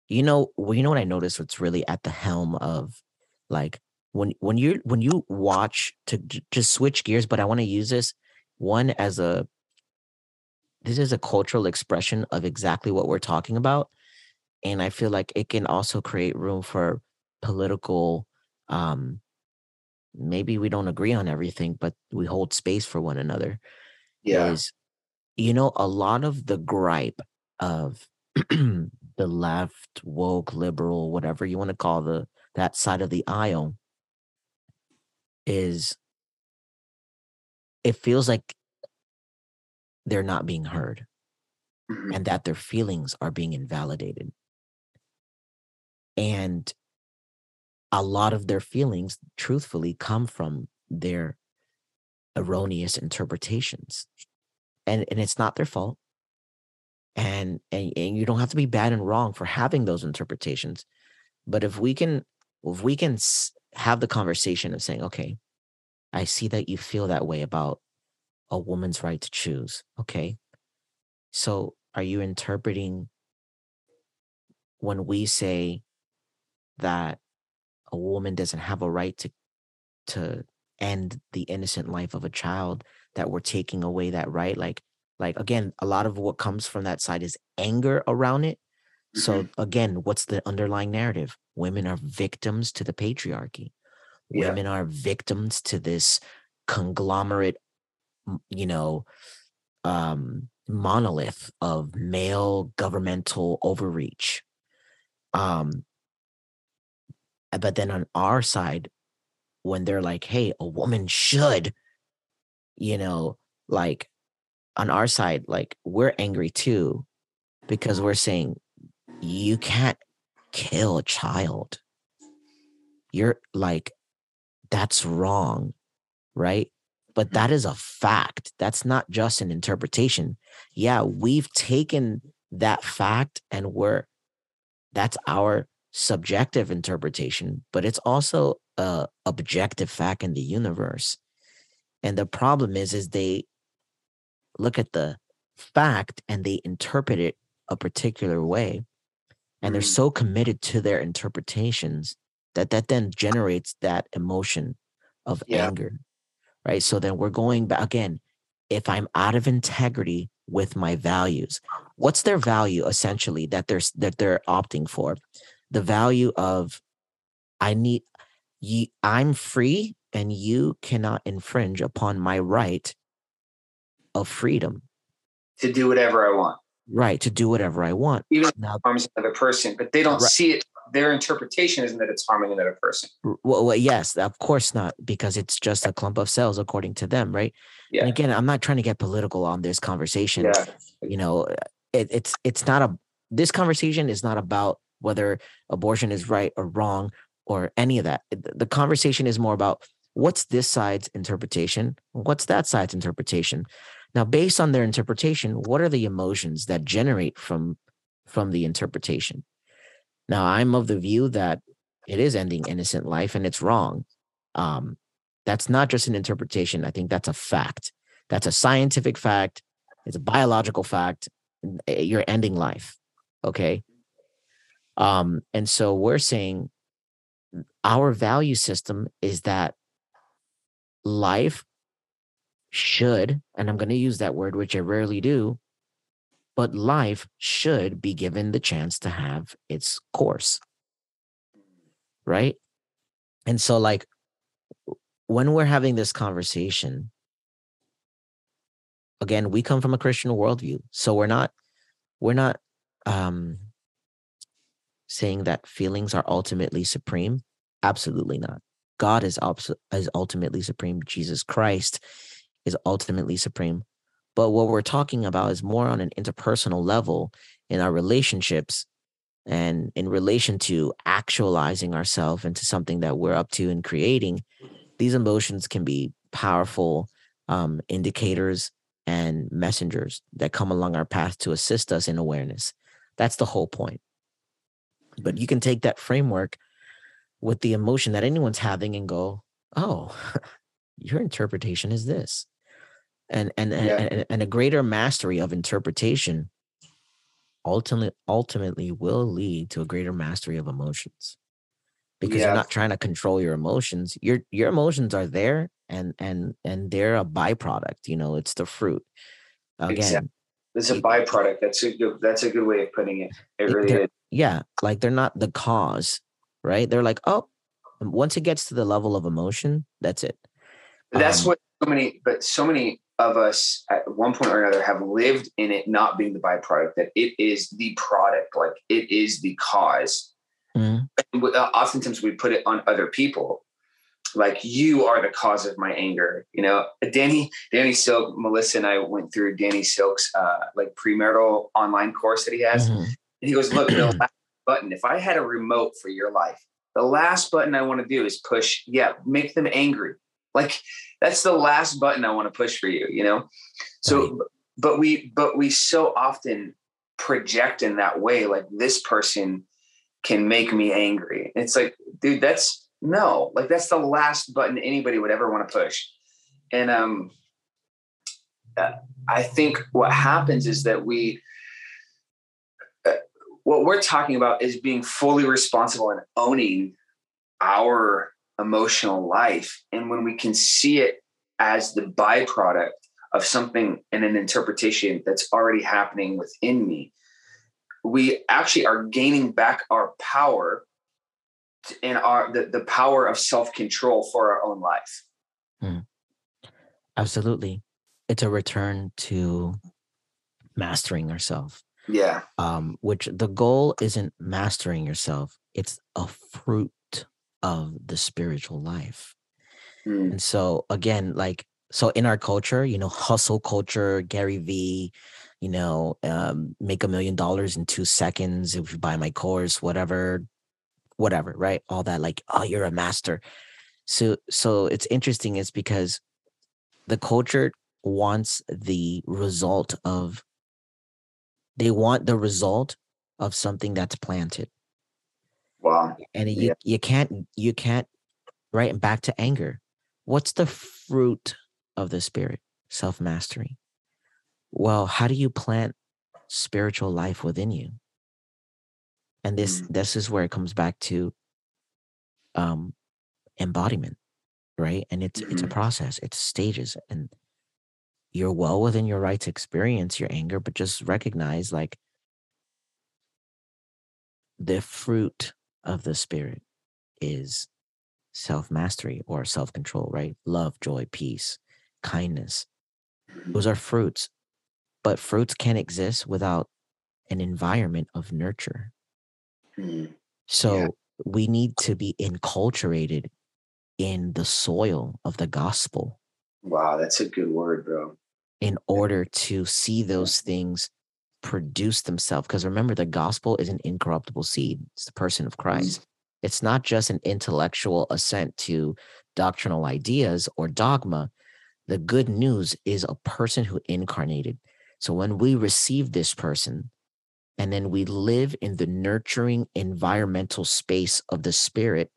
you know, well, you know what I noticed. What's really at the helm of like when when you when you watch to just switch gears, but I want to use this one as a this is a cultural expression of exactly what we're talking about and i feel like it can also create room for political um maybe we don't agree on everything but we hold space for one another yeah is you know a lot of the gripe of the left woke liberal whatever you want to call the that side of the aisle is it feels like they're not being heard mm-hmm. and that their feelings are being invalidated. And a lot of their feelings, truthfully, come from their erroneous interpretations. And, and it's not their fault. And, and and you don't have to be bad and wrong for having those interpretations. But if we can if we can have the conversation of saying, okay, I see that you feel that way about a woman's right to choose. Okay. So are you interpreting when we say that a woman doesn't have a right to to end the innocent life of a child that we're taking away that right like like again a lot of what comes from that side is anger around it mm-hmm. so again what's the underlying narrative women are victims to the patriarchy yeah. women are victims to this conglomerate you know, um, monolith of male governmental overreach. Um, Uh, but then on our side, when they're like, hey, a woman should, you know, like on our side, like we're angry too, because we're saying you can't kill a child. You're like, that's wrong, right? but mm-hmm. that is a fact. That's not just an interpretation. Yeah, we've taken that fact and we're that's our subjective interpretation, but it's also a objective fact in the universe. And the problem is, is they look at the fact and they interpret it a particular way. And they're mm. so committed to their interpretations that that then generates that emotion of yeah. anger right? So then we're going back again. If I'm out of integrity with my values, what's their value essentially that they're that they're opting for? The value of I need you I'm free and you cannot infringe upon my right of freedom. To do whatever I want. Right, to do whatever I want. Even now, harms another person, but they don't right. see it. Their interpretation isn't that it's harming another person. Well, well, yes, of course not, because it's just a clump of cells according to them, right? Yeah. And again, I'm not trying to get political on this conversation. Yeah. You know, it, it's it's not a this conversation is not about whether abortion is right or wrong or any of that. The conversation is more about what's this side's interpretation, what's that side's interpretation. Now, based on their interpretation, what are the emotions that generate from from the interpretation? Now, I'm of the view that it is ending innocent life and it's wrong. Um, that's not just an interpretation. I think that's a fact. That's a scientific fact. It's a biological fact. Eh, you're ending life. Okay. Um, and so we're saying our value system is that life should, and I'm going to use that word, which I rarely do, but life should be given the chance to have its course. Right. And so, like, when we're having this conversation, again, we come from a Christian worldview. So we're not, we're not um saying that feelings are ultimately supreme? Absolutely not. God is, is ultimately supreme. Jesus Christ is ultimately supreme. But what we're talking about is more on an interpersonal level in our relationships and in relation to actualizing ourselves into something that we're up to and creating. These emotions can be powerful um, indicators and messengers that come along our path to assist us in awareness. That's the whole point. But you can take that framework with the emotion that anyone's having and go, oh, your interpretation is this. And and, yeah. and and a greater mastery of interpretation ultimately ultimately will lead to a greater mastery of emotions because yeah. you're not trying to control your emotions your your emotions are there and and and they're a byproduct you know it's the fruit again exactly. it's a byproduct that's a good that's a good way of putting it it really is yeah like they're not the cause right? They're like oh once it gets to the level of emotion that's it. That's um, what so many but so many of us at one point or another have lived in it not being the byproduct that it is the product like it is the cause. Mm-hmm. Uh, oftentimes we put it on other people. Like you are the cause of my anger you know? Danny danny silk melissa and i went through danny silk's uh, like premarital online course that he has. Mm-hmm. And he goes, look, the last button, if I had a remote for your life, the last button I want to do is push, yeah, make them angry. Like that's the last button I want to push for you, you know? So, right. but we, but we so often project in that way, like this person can make me angry. It's like, dude, that's no, like that's the last button anybody would ever want to push. And, um, uh, I think what happens is that we, what we're talking about is being fully responsible and owning our emotional life. And when we can see it as the byproduct of something and an interpretation that's already happening within me, we actually are gaining back our power and our the, the power of self-control for our own life. Hmm. Absolutely. It's a return to mastering ourselves yeah. Um, which the goal isn't mastering yourself, it's a fruit of the spiritual life. Mm. And so again, like so in our culture, you know, hustle culture, Gary Vee, you know, um, make a million dollars in two seconds if you buy my course, whatever, whatever, right? All that, like, oh, you're a master. So so it's interesting, is because the culture wants the result of they want the result of something that's planted. Wow. And you, yeah. you can't, you can't, right? And Back to anger. What's the fruit of the spirit? Self mastery. Well, how do you plant spiritual life within you? And this, mm-hmm. this is where it comes back to um, embodiment, right? And it's, mm-hmm. it's a mm-hmm. process, it's stages. And you're well within your right to experience your anger, but just recognize like the fruit of the spirit is self mastery or self control, right? Love, joy, peace, kindness. Mm-hmm. Those are fruits, but fruits can't exist without an environment of nurture. Mhm. So Yeah. we need to be enculturated in the soil of the gospel Wow, that's a good word, bro. In order to see those things produce themselves. Because remember, the gospel is an incorruptible seed, it's the person of mm-hmm. Christ. It's not just an intellectual assent to doctrinal ideas or dogma. The good news is a person who incarnated. So when we receive this person, and then we live in the nurturing environmental space of the spirit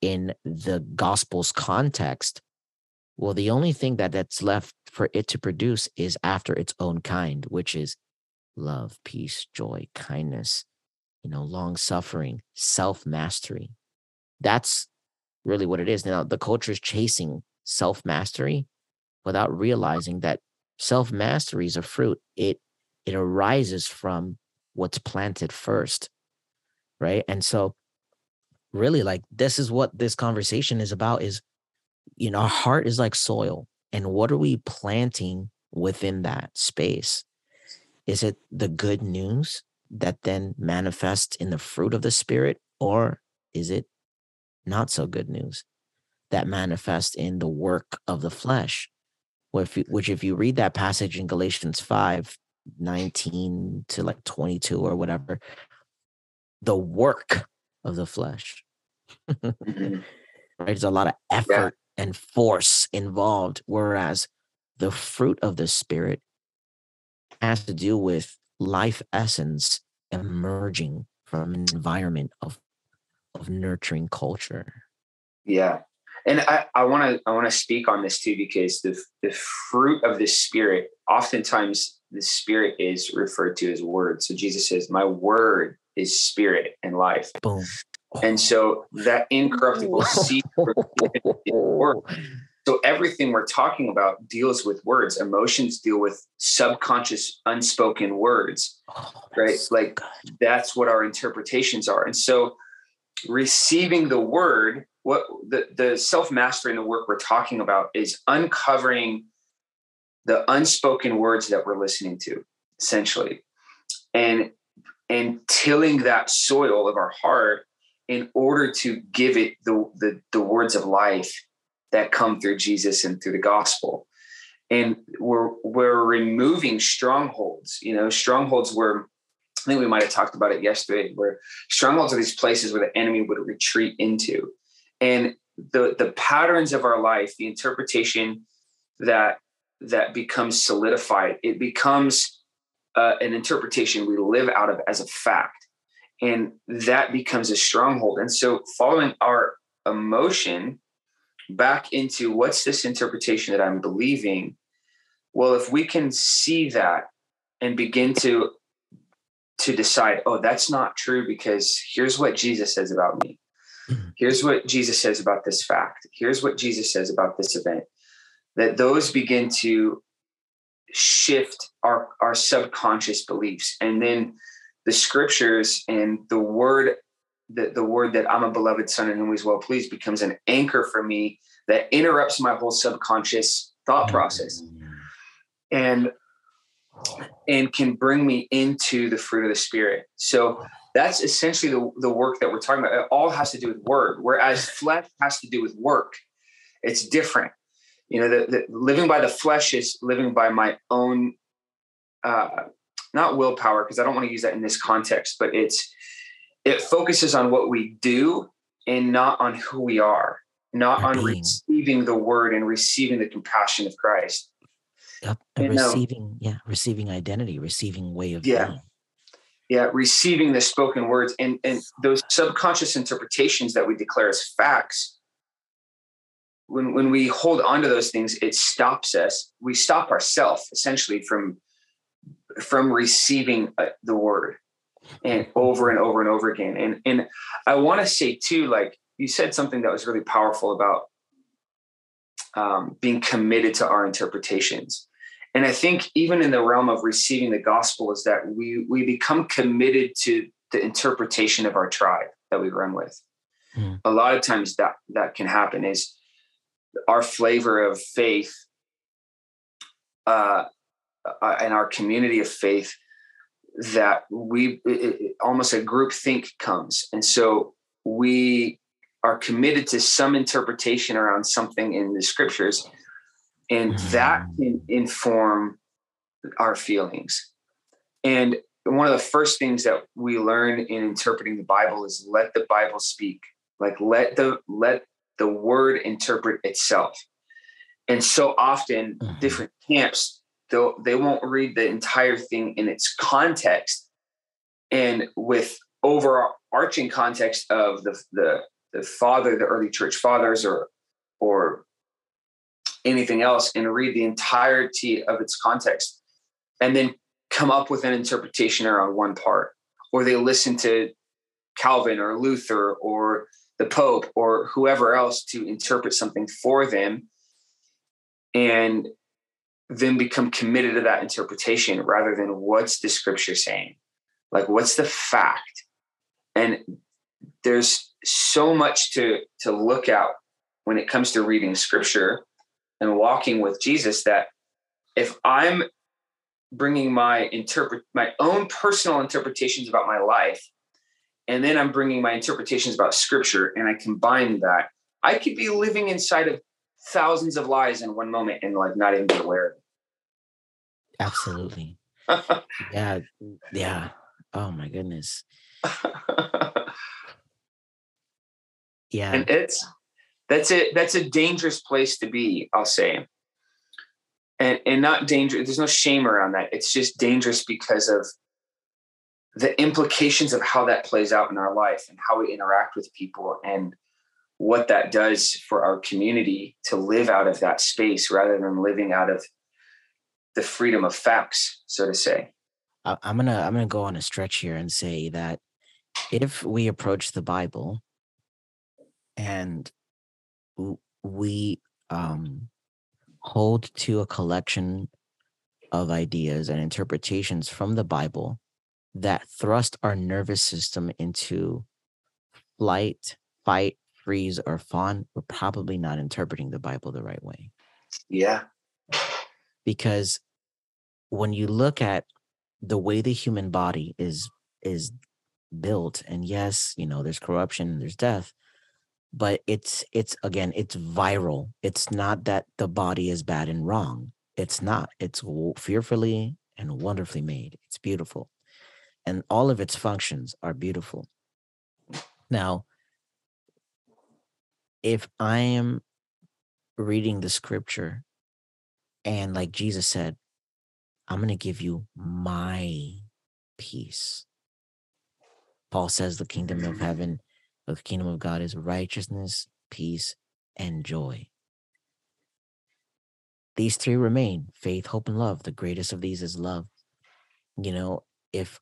in the gospel's context well the only thing that that's left for it to produce is after its own kind which is love peace joy kindness you know long suffering self mastery that's really what it is. Now the culture is chasing self mastery without realizing that self mastery is a fruit. It it arises from what's planted first right? And so really like this is what this conversation is about is you know our heart is like soil and what are we planting within that space? Is it the good news that then manifests in the fruit of the spirit or is it not so good news that manifests in the work of the flesh? Which, which if you read that passage in galatians 5 19 to like 22 or whatever the work of the flesh. Mhm. right? There's a lot of effort and force involved whereas the fruit of the spirit has to do with life essence emerging from an environment of of nurturing culture Yeah. And I, I want to I want to speak on this too because the the fruit of the spirit oftentimes the spirit is referred to as word. So Jesus says, "My word is spirit and life." boom And so that incorruptible seed word. So everything we're talking about deals with words. Emotions deal with subconscious, unspoken words. Oh, right? so Like, good. That's what our interpretations are. And so receiving the word, what the, the self-mastery and the work we're talking about is uncovering the unspoken words that we're listening to, essentially. And and tilling that soil of our heart in order to give it the, the, the words of life that come through Jesus and through the gospel. And we're we're removing strongholds. You know, strongholds were I think we might have talked about it yesterday, where strongholds are these places where the enemy would retreat into. And the the patterns of our life, the interpretation that that becomes solidified, it becomes uh, an interpretation we live out of as a fact. And that becomes a stronghold. And so following our emotion back into what's this interpretation that I'm believing? Well, if we can see that and begin to to decide, oh, that's not true because here's what Jesus says about me. Mhm. Here's what Jesus says about this fact. Here's what Jesus says about this event. That those begin to shift our, our subconscious beliefs. And then the scriptures and the word, the, the word that I'm a beloved son in whom he's well pleased becomes an anchor for me that interrupts my whole subconscious thought process and and can bring me into the fruit of the spirit. So that's essentially the, the work that we're talking about. It all has to do with word, whereas flesh has to do with work. It's different. You know, the, the living by the flesh is living by my own, uh, not willpower, because I don't want to use that in this context, but it's it focuses on what we do and not on who we are, not on receiving the word and receiving the compassion of Christ. Yep. And You know- receiving, yeah, receiving identity, receiving way of Yeah. being. yeah receiving the spoken words and and those subconscious interpretations that we declare as facts when when we hold on to those things it stops us we stop ourselves essentially from from receiving uh, the word and over and over and over again and and i want to say too like you said something that was really powerful about um, being committed to our interpretations and I think even in the realm of receiving the gospel is that we we become committed to the interpretation of our tribe that we run with. hmm. a lot of times that that can happen is our flavor of faith uh, uh and our community of faith that we it, it, almost a group think comes and so we are committed to some interpretation around something in the scriptures and that mm. can inform our feelings and one of the first things that we learn in interpreting the bible is let the bible speak like let the let the word interpret itself and so often mm-hmm. different camps they won't read the entire thing in its context. And with overarching context of the the the father the early church fathers or or anything else and read the entirety of its context and then come up with an interpretation around one part or they listen to calvin or luther or the pope or whoever else to interpret something for them. And then become committed to that interpretation rather than what's the scripture saying. Like what's the fact? And there's so much to to look at when it comes to reading scripture and walking with jesus that if i'm bringing my interpret my own personal interpretations about my life and then i'm bringing my interpretations about scripture and i combine that i could be living inside of thousands of lies in one moment and like not even be aware of it Absolutely. yeah. Yeah. Oh my goodness. yeah. And it's that's it. That's a dangerous place to be, I'll say. And and not dangerous. There's no shame around that. It's just dangerous because of the implications of how that plays out in our life and how we interact with people and what that does for our community to live out of that space rather than living out of the freedom of facts, so to say. I'm gonna I'm gonna go on a stretch here and say that if we approach the Bible and we um, hold to a collection of ideas and interpretations from the Bible that thrust our nervous system into flight, fight, freeze, or fawn, we're probably not interpreting the Bible the right way. Yeah because when you look at the way the human body is is built and yes you know there's corruption there's death but it's it's again it's viral. It's not that the body is bad and wrong. It's not. It's fearfully and wonderfully made. It's beautiful. And all of its functions are beautiful. Now if i am reading the scripture and like Jesus said, I'm going to give you my peace. Paul says the kingdom of mm-hmm. heaven, the kingdom of God is righteousness, peace, and joy. These three remain faith, hope, and love. The greatest of these is love. You know, if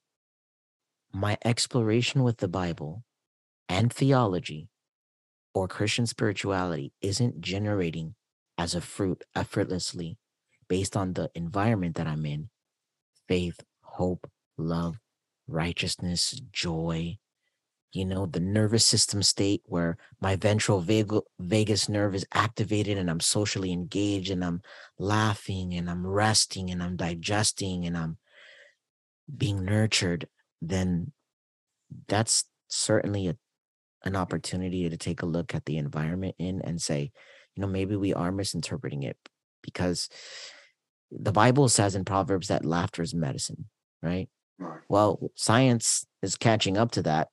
my exploration with the Bible and theology or Christian spirituality isn't generating as a fruit effortlessly based on the environment that I'm in faith, hope, love, righteousness, joy. You know, the nervous system state where my ventral vagus nerve is activated and I'm socially engaged and I'm laughing and I'm resting and I'm digesting and I'm being nurtured, then that's certainly a, an opportunity to take a look at the environment in and say, you know, maybe we are misinterpreting it because the Bible says in Proverbs that laughter is medicine, right? Well, science is catching up to that.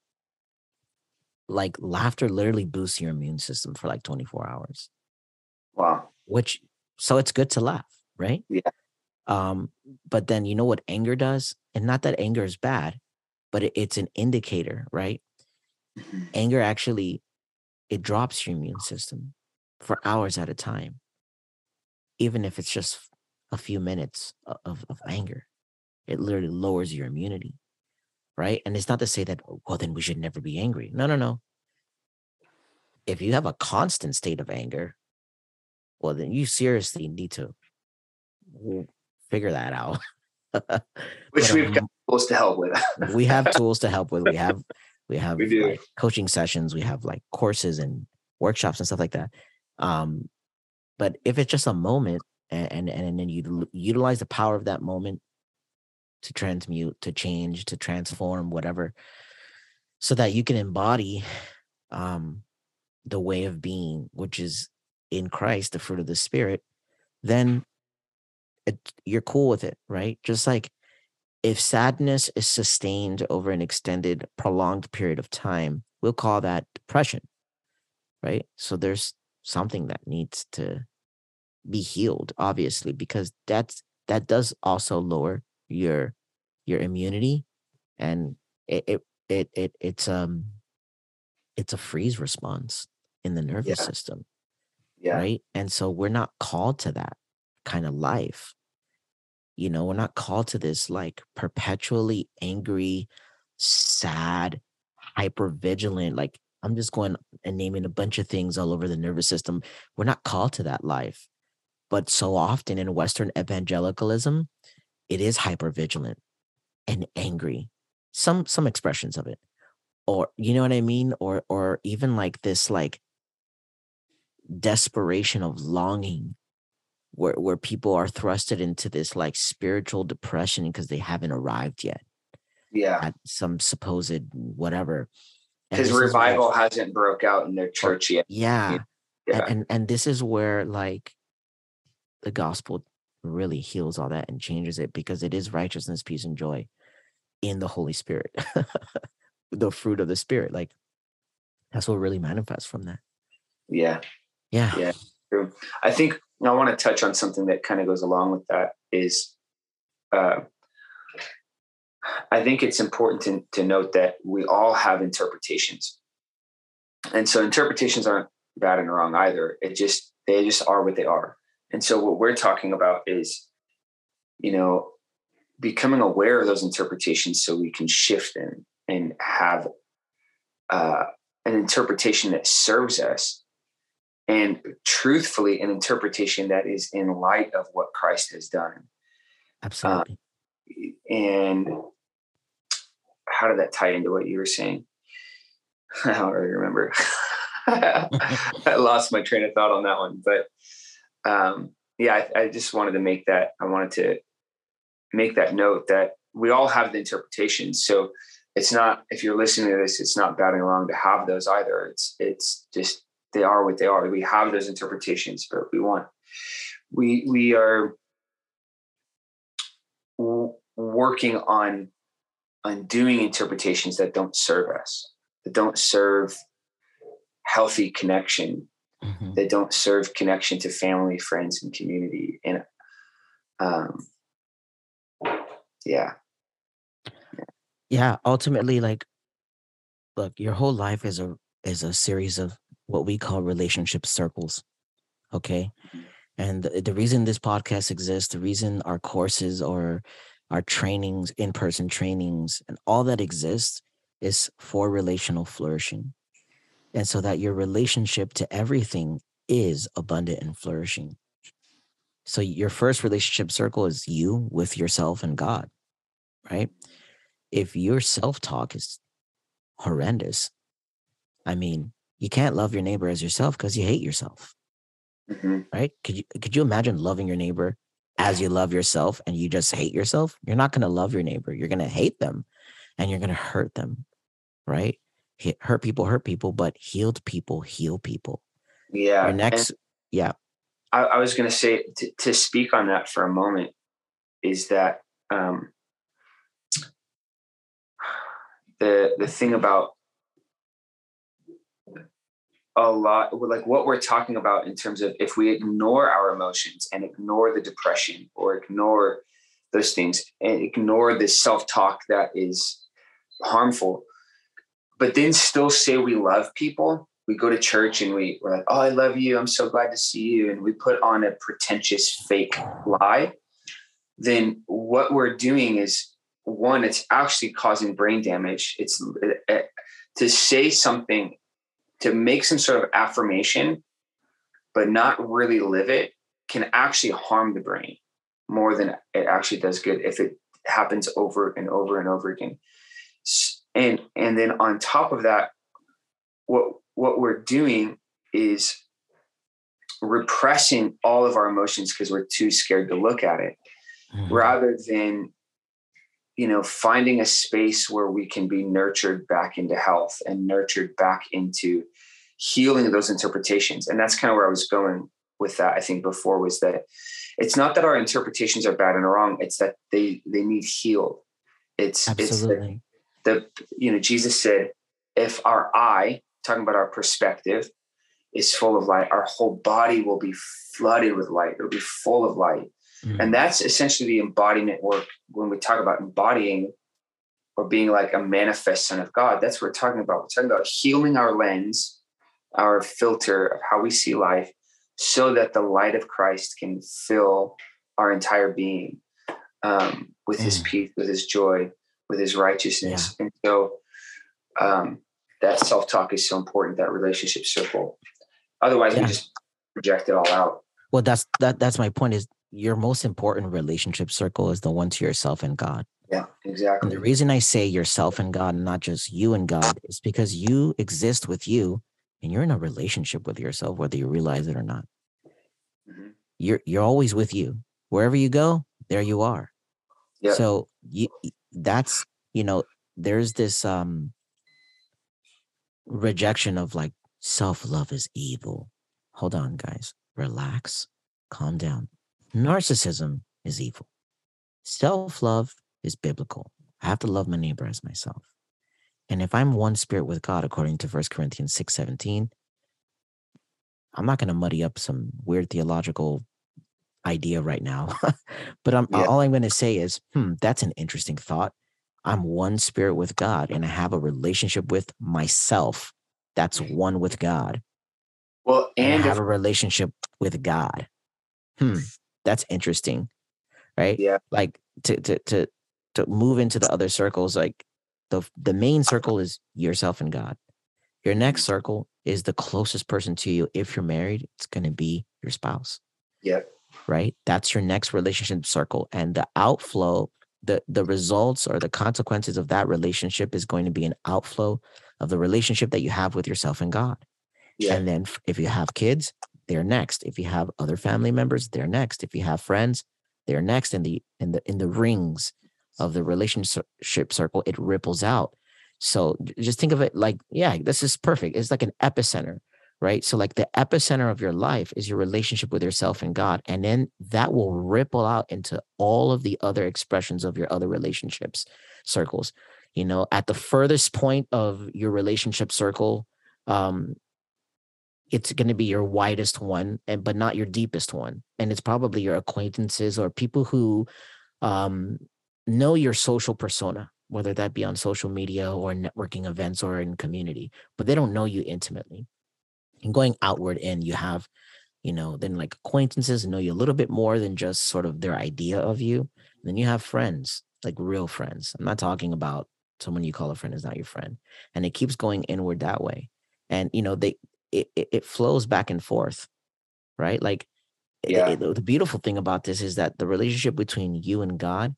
Like laughter literally boosts your immune system for like 24 hours. Wow. Which so it's good to laugh, right? Yeah. Um, but then you know what anger does? And not that anger is bad, but it, it's an indicator, right? Mm-hmm. Anger actually it drops your immune system for hours at a time, even if it's just a few minutes of, of anger. It literally lowers your immunity, right? And it's not to say that, oh, well, then we should never be angry. No, no, no. If you have a constant state of anger, well, then you seriously need to figure that out. Which but, we've um, got tools to help with. we have tools to help with. We have We have We do. like coaching sessions, we have like courses and workshops and stuff like that. Um, but if it's just a moment and and, and then you utilize the power of that moment to transmute, to change, to transform, whatever, so that you can embody um the way of being, which is in Christ, the fruit of the spirit, then it, you're cool with it, right? Just like if sadness is sustained over an extended, prolonged period of time, we'll call that depression, right? So there's something that needs to be healed, obviously, because that's that does also lower your your immunity, and it it it, it it's um it's a freeze response in the nervous Yeah. system Yeah. right? And so we're not called to that kind of life. You know, we're not called to this like perpetually angry, sad, hyper vigilant. Like I'm just going and naming a bunch of things all over the nervous system. We're not called to that life. But so often in Western evangelicalism, it is hyper vigilant and angry. Some some expressions of it. Or you know what I mean? Or or even like this like desperation of longing where where people are thrusted into this like spiritual depression because they haven't arrived yet Yeah. at some supposed whatever Because this is where- revival hasn't broke out in their church yet. yeah, Yeah. And, and and this is where like the gospel really heals all that and changes it because it is righteousness peace and joy in the holy spirit the fruit of the spirit like that's what really manifests from that Yeah. yeah Yeah. True. I think I want to touch on something that kind of goes along with that is uh, I think it's important to, to note that we all have interpretations. And so interpretations aren't bad and wrong either. It just they just are what they are. And so what we're talking about is, you know, becoming aware of those interpretations so we can shift them and have uh, an interpretation that serves us and truthfully an interpretation that is in light of what Christ has done. absolutely And how did that tie into what you were saying? I don't really remember. I lost my train of thought on that one, but um, yeah, I, I just wanted to make that. I wanted to make that note that we all have the interpretations. So it's not if you're listening to this, it's not bad and wrong to have those either. It's it's just they are what they are. We have those interpretations, but we want we we are working on on doing interpretations that don't serve us, that don't serve healthy connection, Mhm. that don't serve connection to family, friends, and community. And um, yeah, yeah ultimately like look your whole life is a is a series of what we call relationship circles okay and the, the reason this podcast exists the reason our courses or our trainings in-person trainings and all that exists is for relational flourishing and so that your relationship to everything is abundant and flourishing. So your first relationship circle is you with yourself and god right? If your self-talk is horrendous i mean you can't love your neighbor as yourself because you hate yourself. Mhm. right? Could you could you imagine loving your neighbor as you love yourself and you just hate yourself? You're not going to love your neighbor. You're going to hate them and you're going to hurt them right hurt people hurt people but healed people heal people yeah. And next yeah I, I was going to say to, to speak on that for a moment is that um, the the thing about a lot like what we're talking about in terms of if we ignore our emotions and ignore the depression or ignore those things and ignore this self-talk that is harmful but then still say we love people we go to church and we, we're like oh i love you. I'm so glad to see you. And we put on a pretentious fake lie. Then what we're doing is one it's actually causing brain damage. It's uh, to say something to make some sort of affirmation but not really live it can actually harm the brain more than it actually does good if it happens over and over and over again and and then on top of that what what we're doing is repressing all of our emotions because we're too scared to look at it mm-hmm. rather than you know finding a space where we can be nurtured back into health and nurtured back into healing those interpretations and that's kind of where i was going with that i think before was that it's not that our interpretations are bad and wrong it's that they they need healed it's Absolutely. it's the, the you know jesus said if our eye talking about our perspective is full of light our whole body will be flooded with light. It'll be full of light. Mm-hmm. and that's essentially the embodiment work when we talk about embodying or being like a manifest son of god. That's what we're talking about. We're talking about healing our lens our filter of how we see life so that the light of Christ can fill our entire being um, with mm. his peace, with his joy, with his righteousness. Yeah. And so um, that self talk is so important, that relationship circle. Otherwise, yeah. we just project it all out. Well, that's that. That's my point. Is your most important relationship circle is the one to yourself and God. Yeah, exactly. And the reason I say yourself and God, not just you and God, is because you exist with you and you're in a relationship with yourself, whether you realize it or not. Mm-hmm. You're you're always with you. Wherever you go, there you are. Yeah. So you that's you know, there's this um rejection of like self-love is evil. Hold on, guys. Relax. Calm down. Narcissism is evil. Self-love is biblical. I have to love my neighbor as myself. And if I'm one spirit with God, according to 1 Corinthians 6 17, I'm not going to muddy up some weird theological idea right now. but I'm, yeah. all I'm going to say is, hmm, that's an interesting thought. I'm one spirit with God and I have a relationship with myself that's one with God. Well, and, and I have if- a relationship with God. Hmm, that's interesting. Right? Yeah. Like to to to to move into the other circles, like the the main circle is yourself and God. Your next mm-hmm. circle is the closest person to you. If you're married, it's going to be your spouse. Yep. Right. That's your next relationship circle, and the outflow, the the results or the consequences of that relationship is going to be an outflow of the relationship that you have with yourself and God. Yeah. And then if you have kids, they're next. If you have other family members, they're next. If you have friends, they're next in the in the in the rings of the relationship circle, it ripples out. So just think of it like, yeah, this is perfect. It's like an epicenter, right? So, like the epicenter of your life is your relationship with yourself and God. And then that will ripple out into all of the other expressions of your other relationships circles. You know, at the furthest point of your relationship circle, um, it's going to be your widest one and but not your deepest one and it's probably your acquaintances or people who um know your social persona, whether that be on social media or networking events or in community, but they don't know you intimately. And going outward and you have, you know, then like acquaintances know you a little bit more than just sort of their idea of you. And then you have friends, like real friends. I'm not talking about someone you call a friend is not your friend. And it keeps going inward that way. And, you know, they, it, it flows back and forth, right? Like, yeah. It, it, the beautiful thing about this is that the relationship between you and God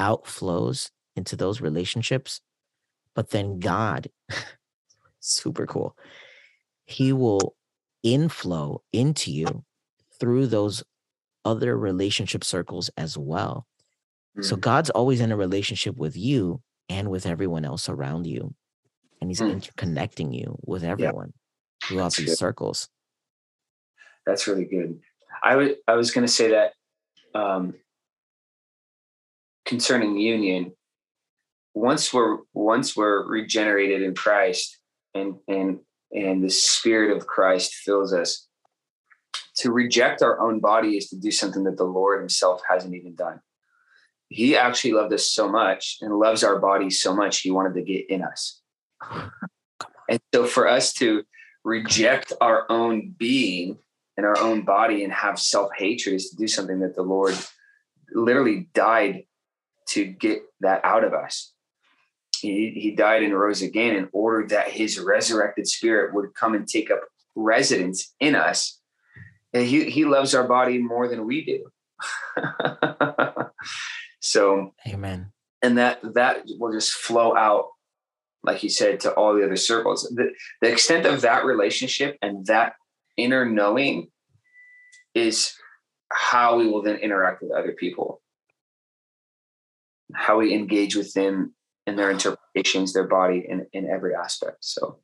outflows into those relationships. But then God, super cool, He will inflow into you through those other relationship circles as well. Mm. So God's always in a relationship with you and with everyone else around you. And He's mm. interconnecting you with everyone yeah. throughout That's these good. circles. That's really good. I was I was going to say that um, concerning union, once we're once we're regenerated in Christ and and and the spirit of Christ fills us, to reject our own body is to do something that the Lord himself hasn't even done. He actually loved us so much and loves our body so much, he wanted to get in us. And so for us to reject our own being and our own body and have self-hatred is to do something that the Lord literally died to get that out of us. He, he died and rose again in order that his resurrected spirit would come and take up residence in us. And he, he loves our body more than we do. so, amen. And that, that will just flow out like you said, to all the other circles. The, the extent of that relationship and that inner knowing is how we will then interact with other people, how we engage with them in their interpretations, their body in, in every aspect. So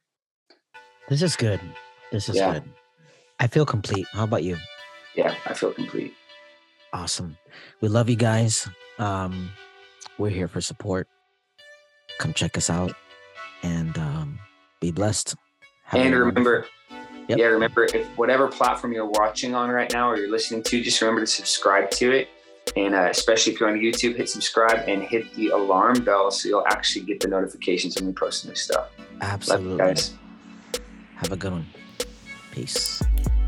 this is good. This is yeah. good. I feel complete. How about you? Yeah, I feel complete. Awesome. We love you guys. Um, we're here for support. Come check us out and um, be blessed. Have and remember, yep. yeah, remember if whatever platform you're watching on right now or you're listening to, just remember to subscribe to it. And uh, especially if you're on YouTube, hit subscribe and hit the alarm bell so you'll actually get the notifications when we post new stuff. Absolutely. guys. Have a good one. Peace.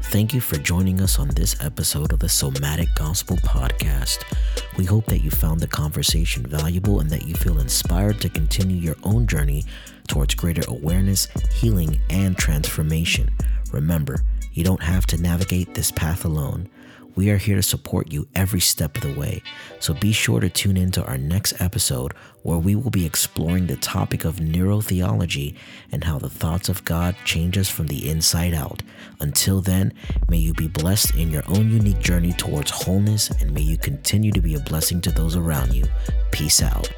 Thank you for joining us on this episode of the Somatic Gospel Podcast. We hope that you found the conversation valuable and that you feel inspired to continue your own journey towards greater awareness, healing, and transformation. Remember, you don't have to navigate this path alone. We are here to support you every step of the way. So be sure to tune in to our next episode where we will be exploring the topic of neurotheology and how the thoughts of God change us from the inside out. Until then, may you be blessed in your own unique journey towards wholeness and may you continue to be a blessing to those around you. Peace out.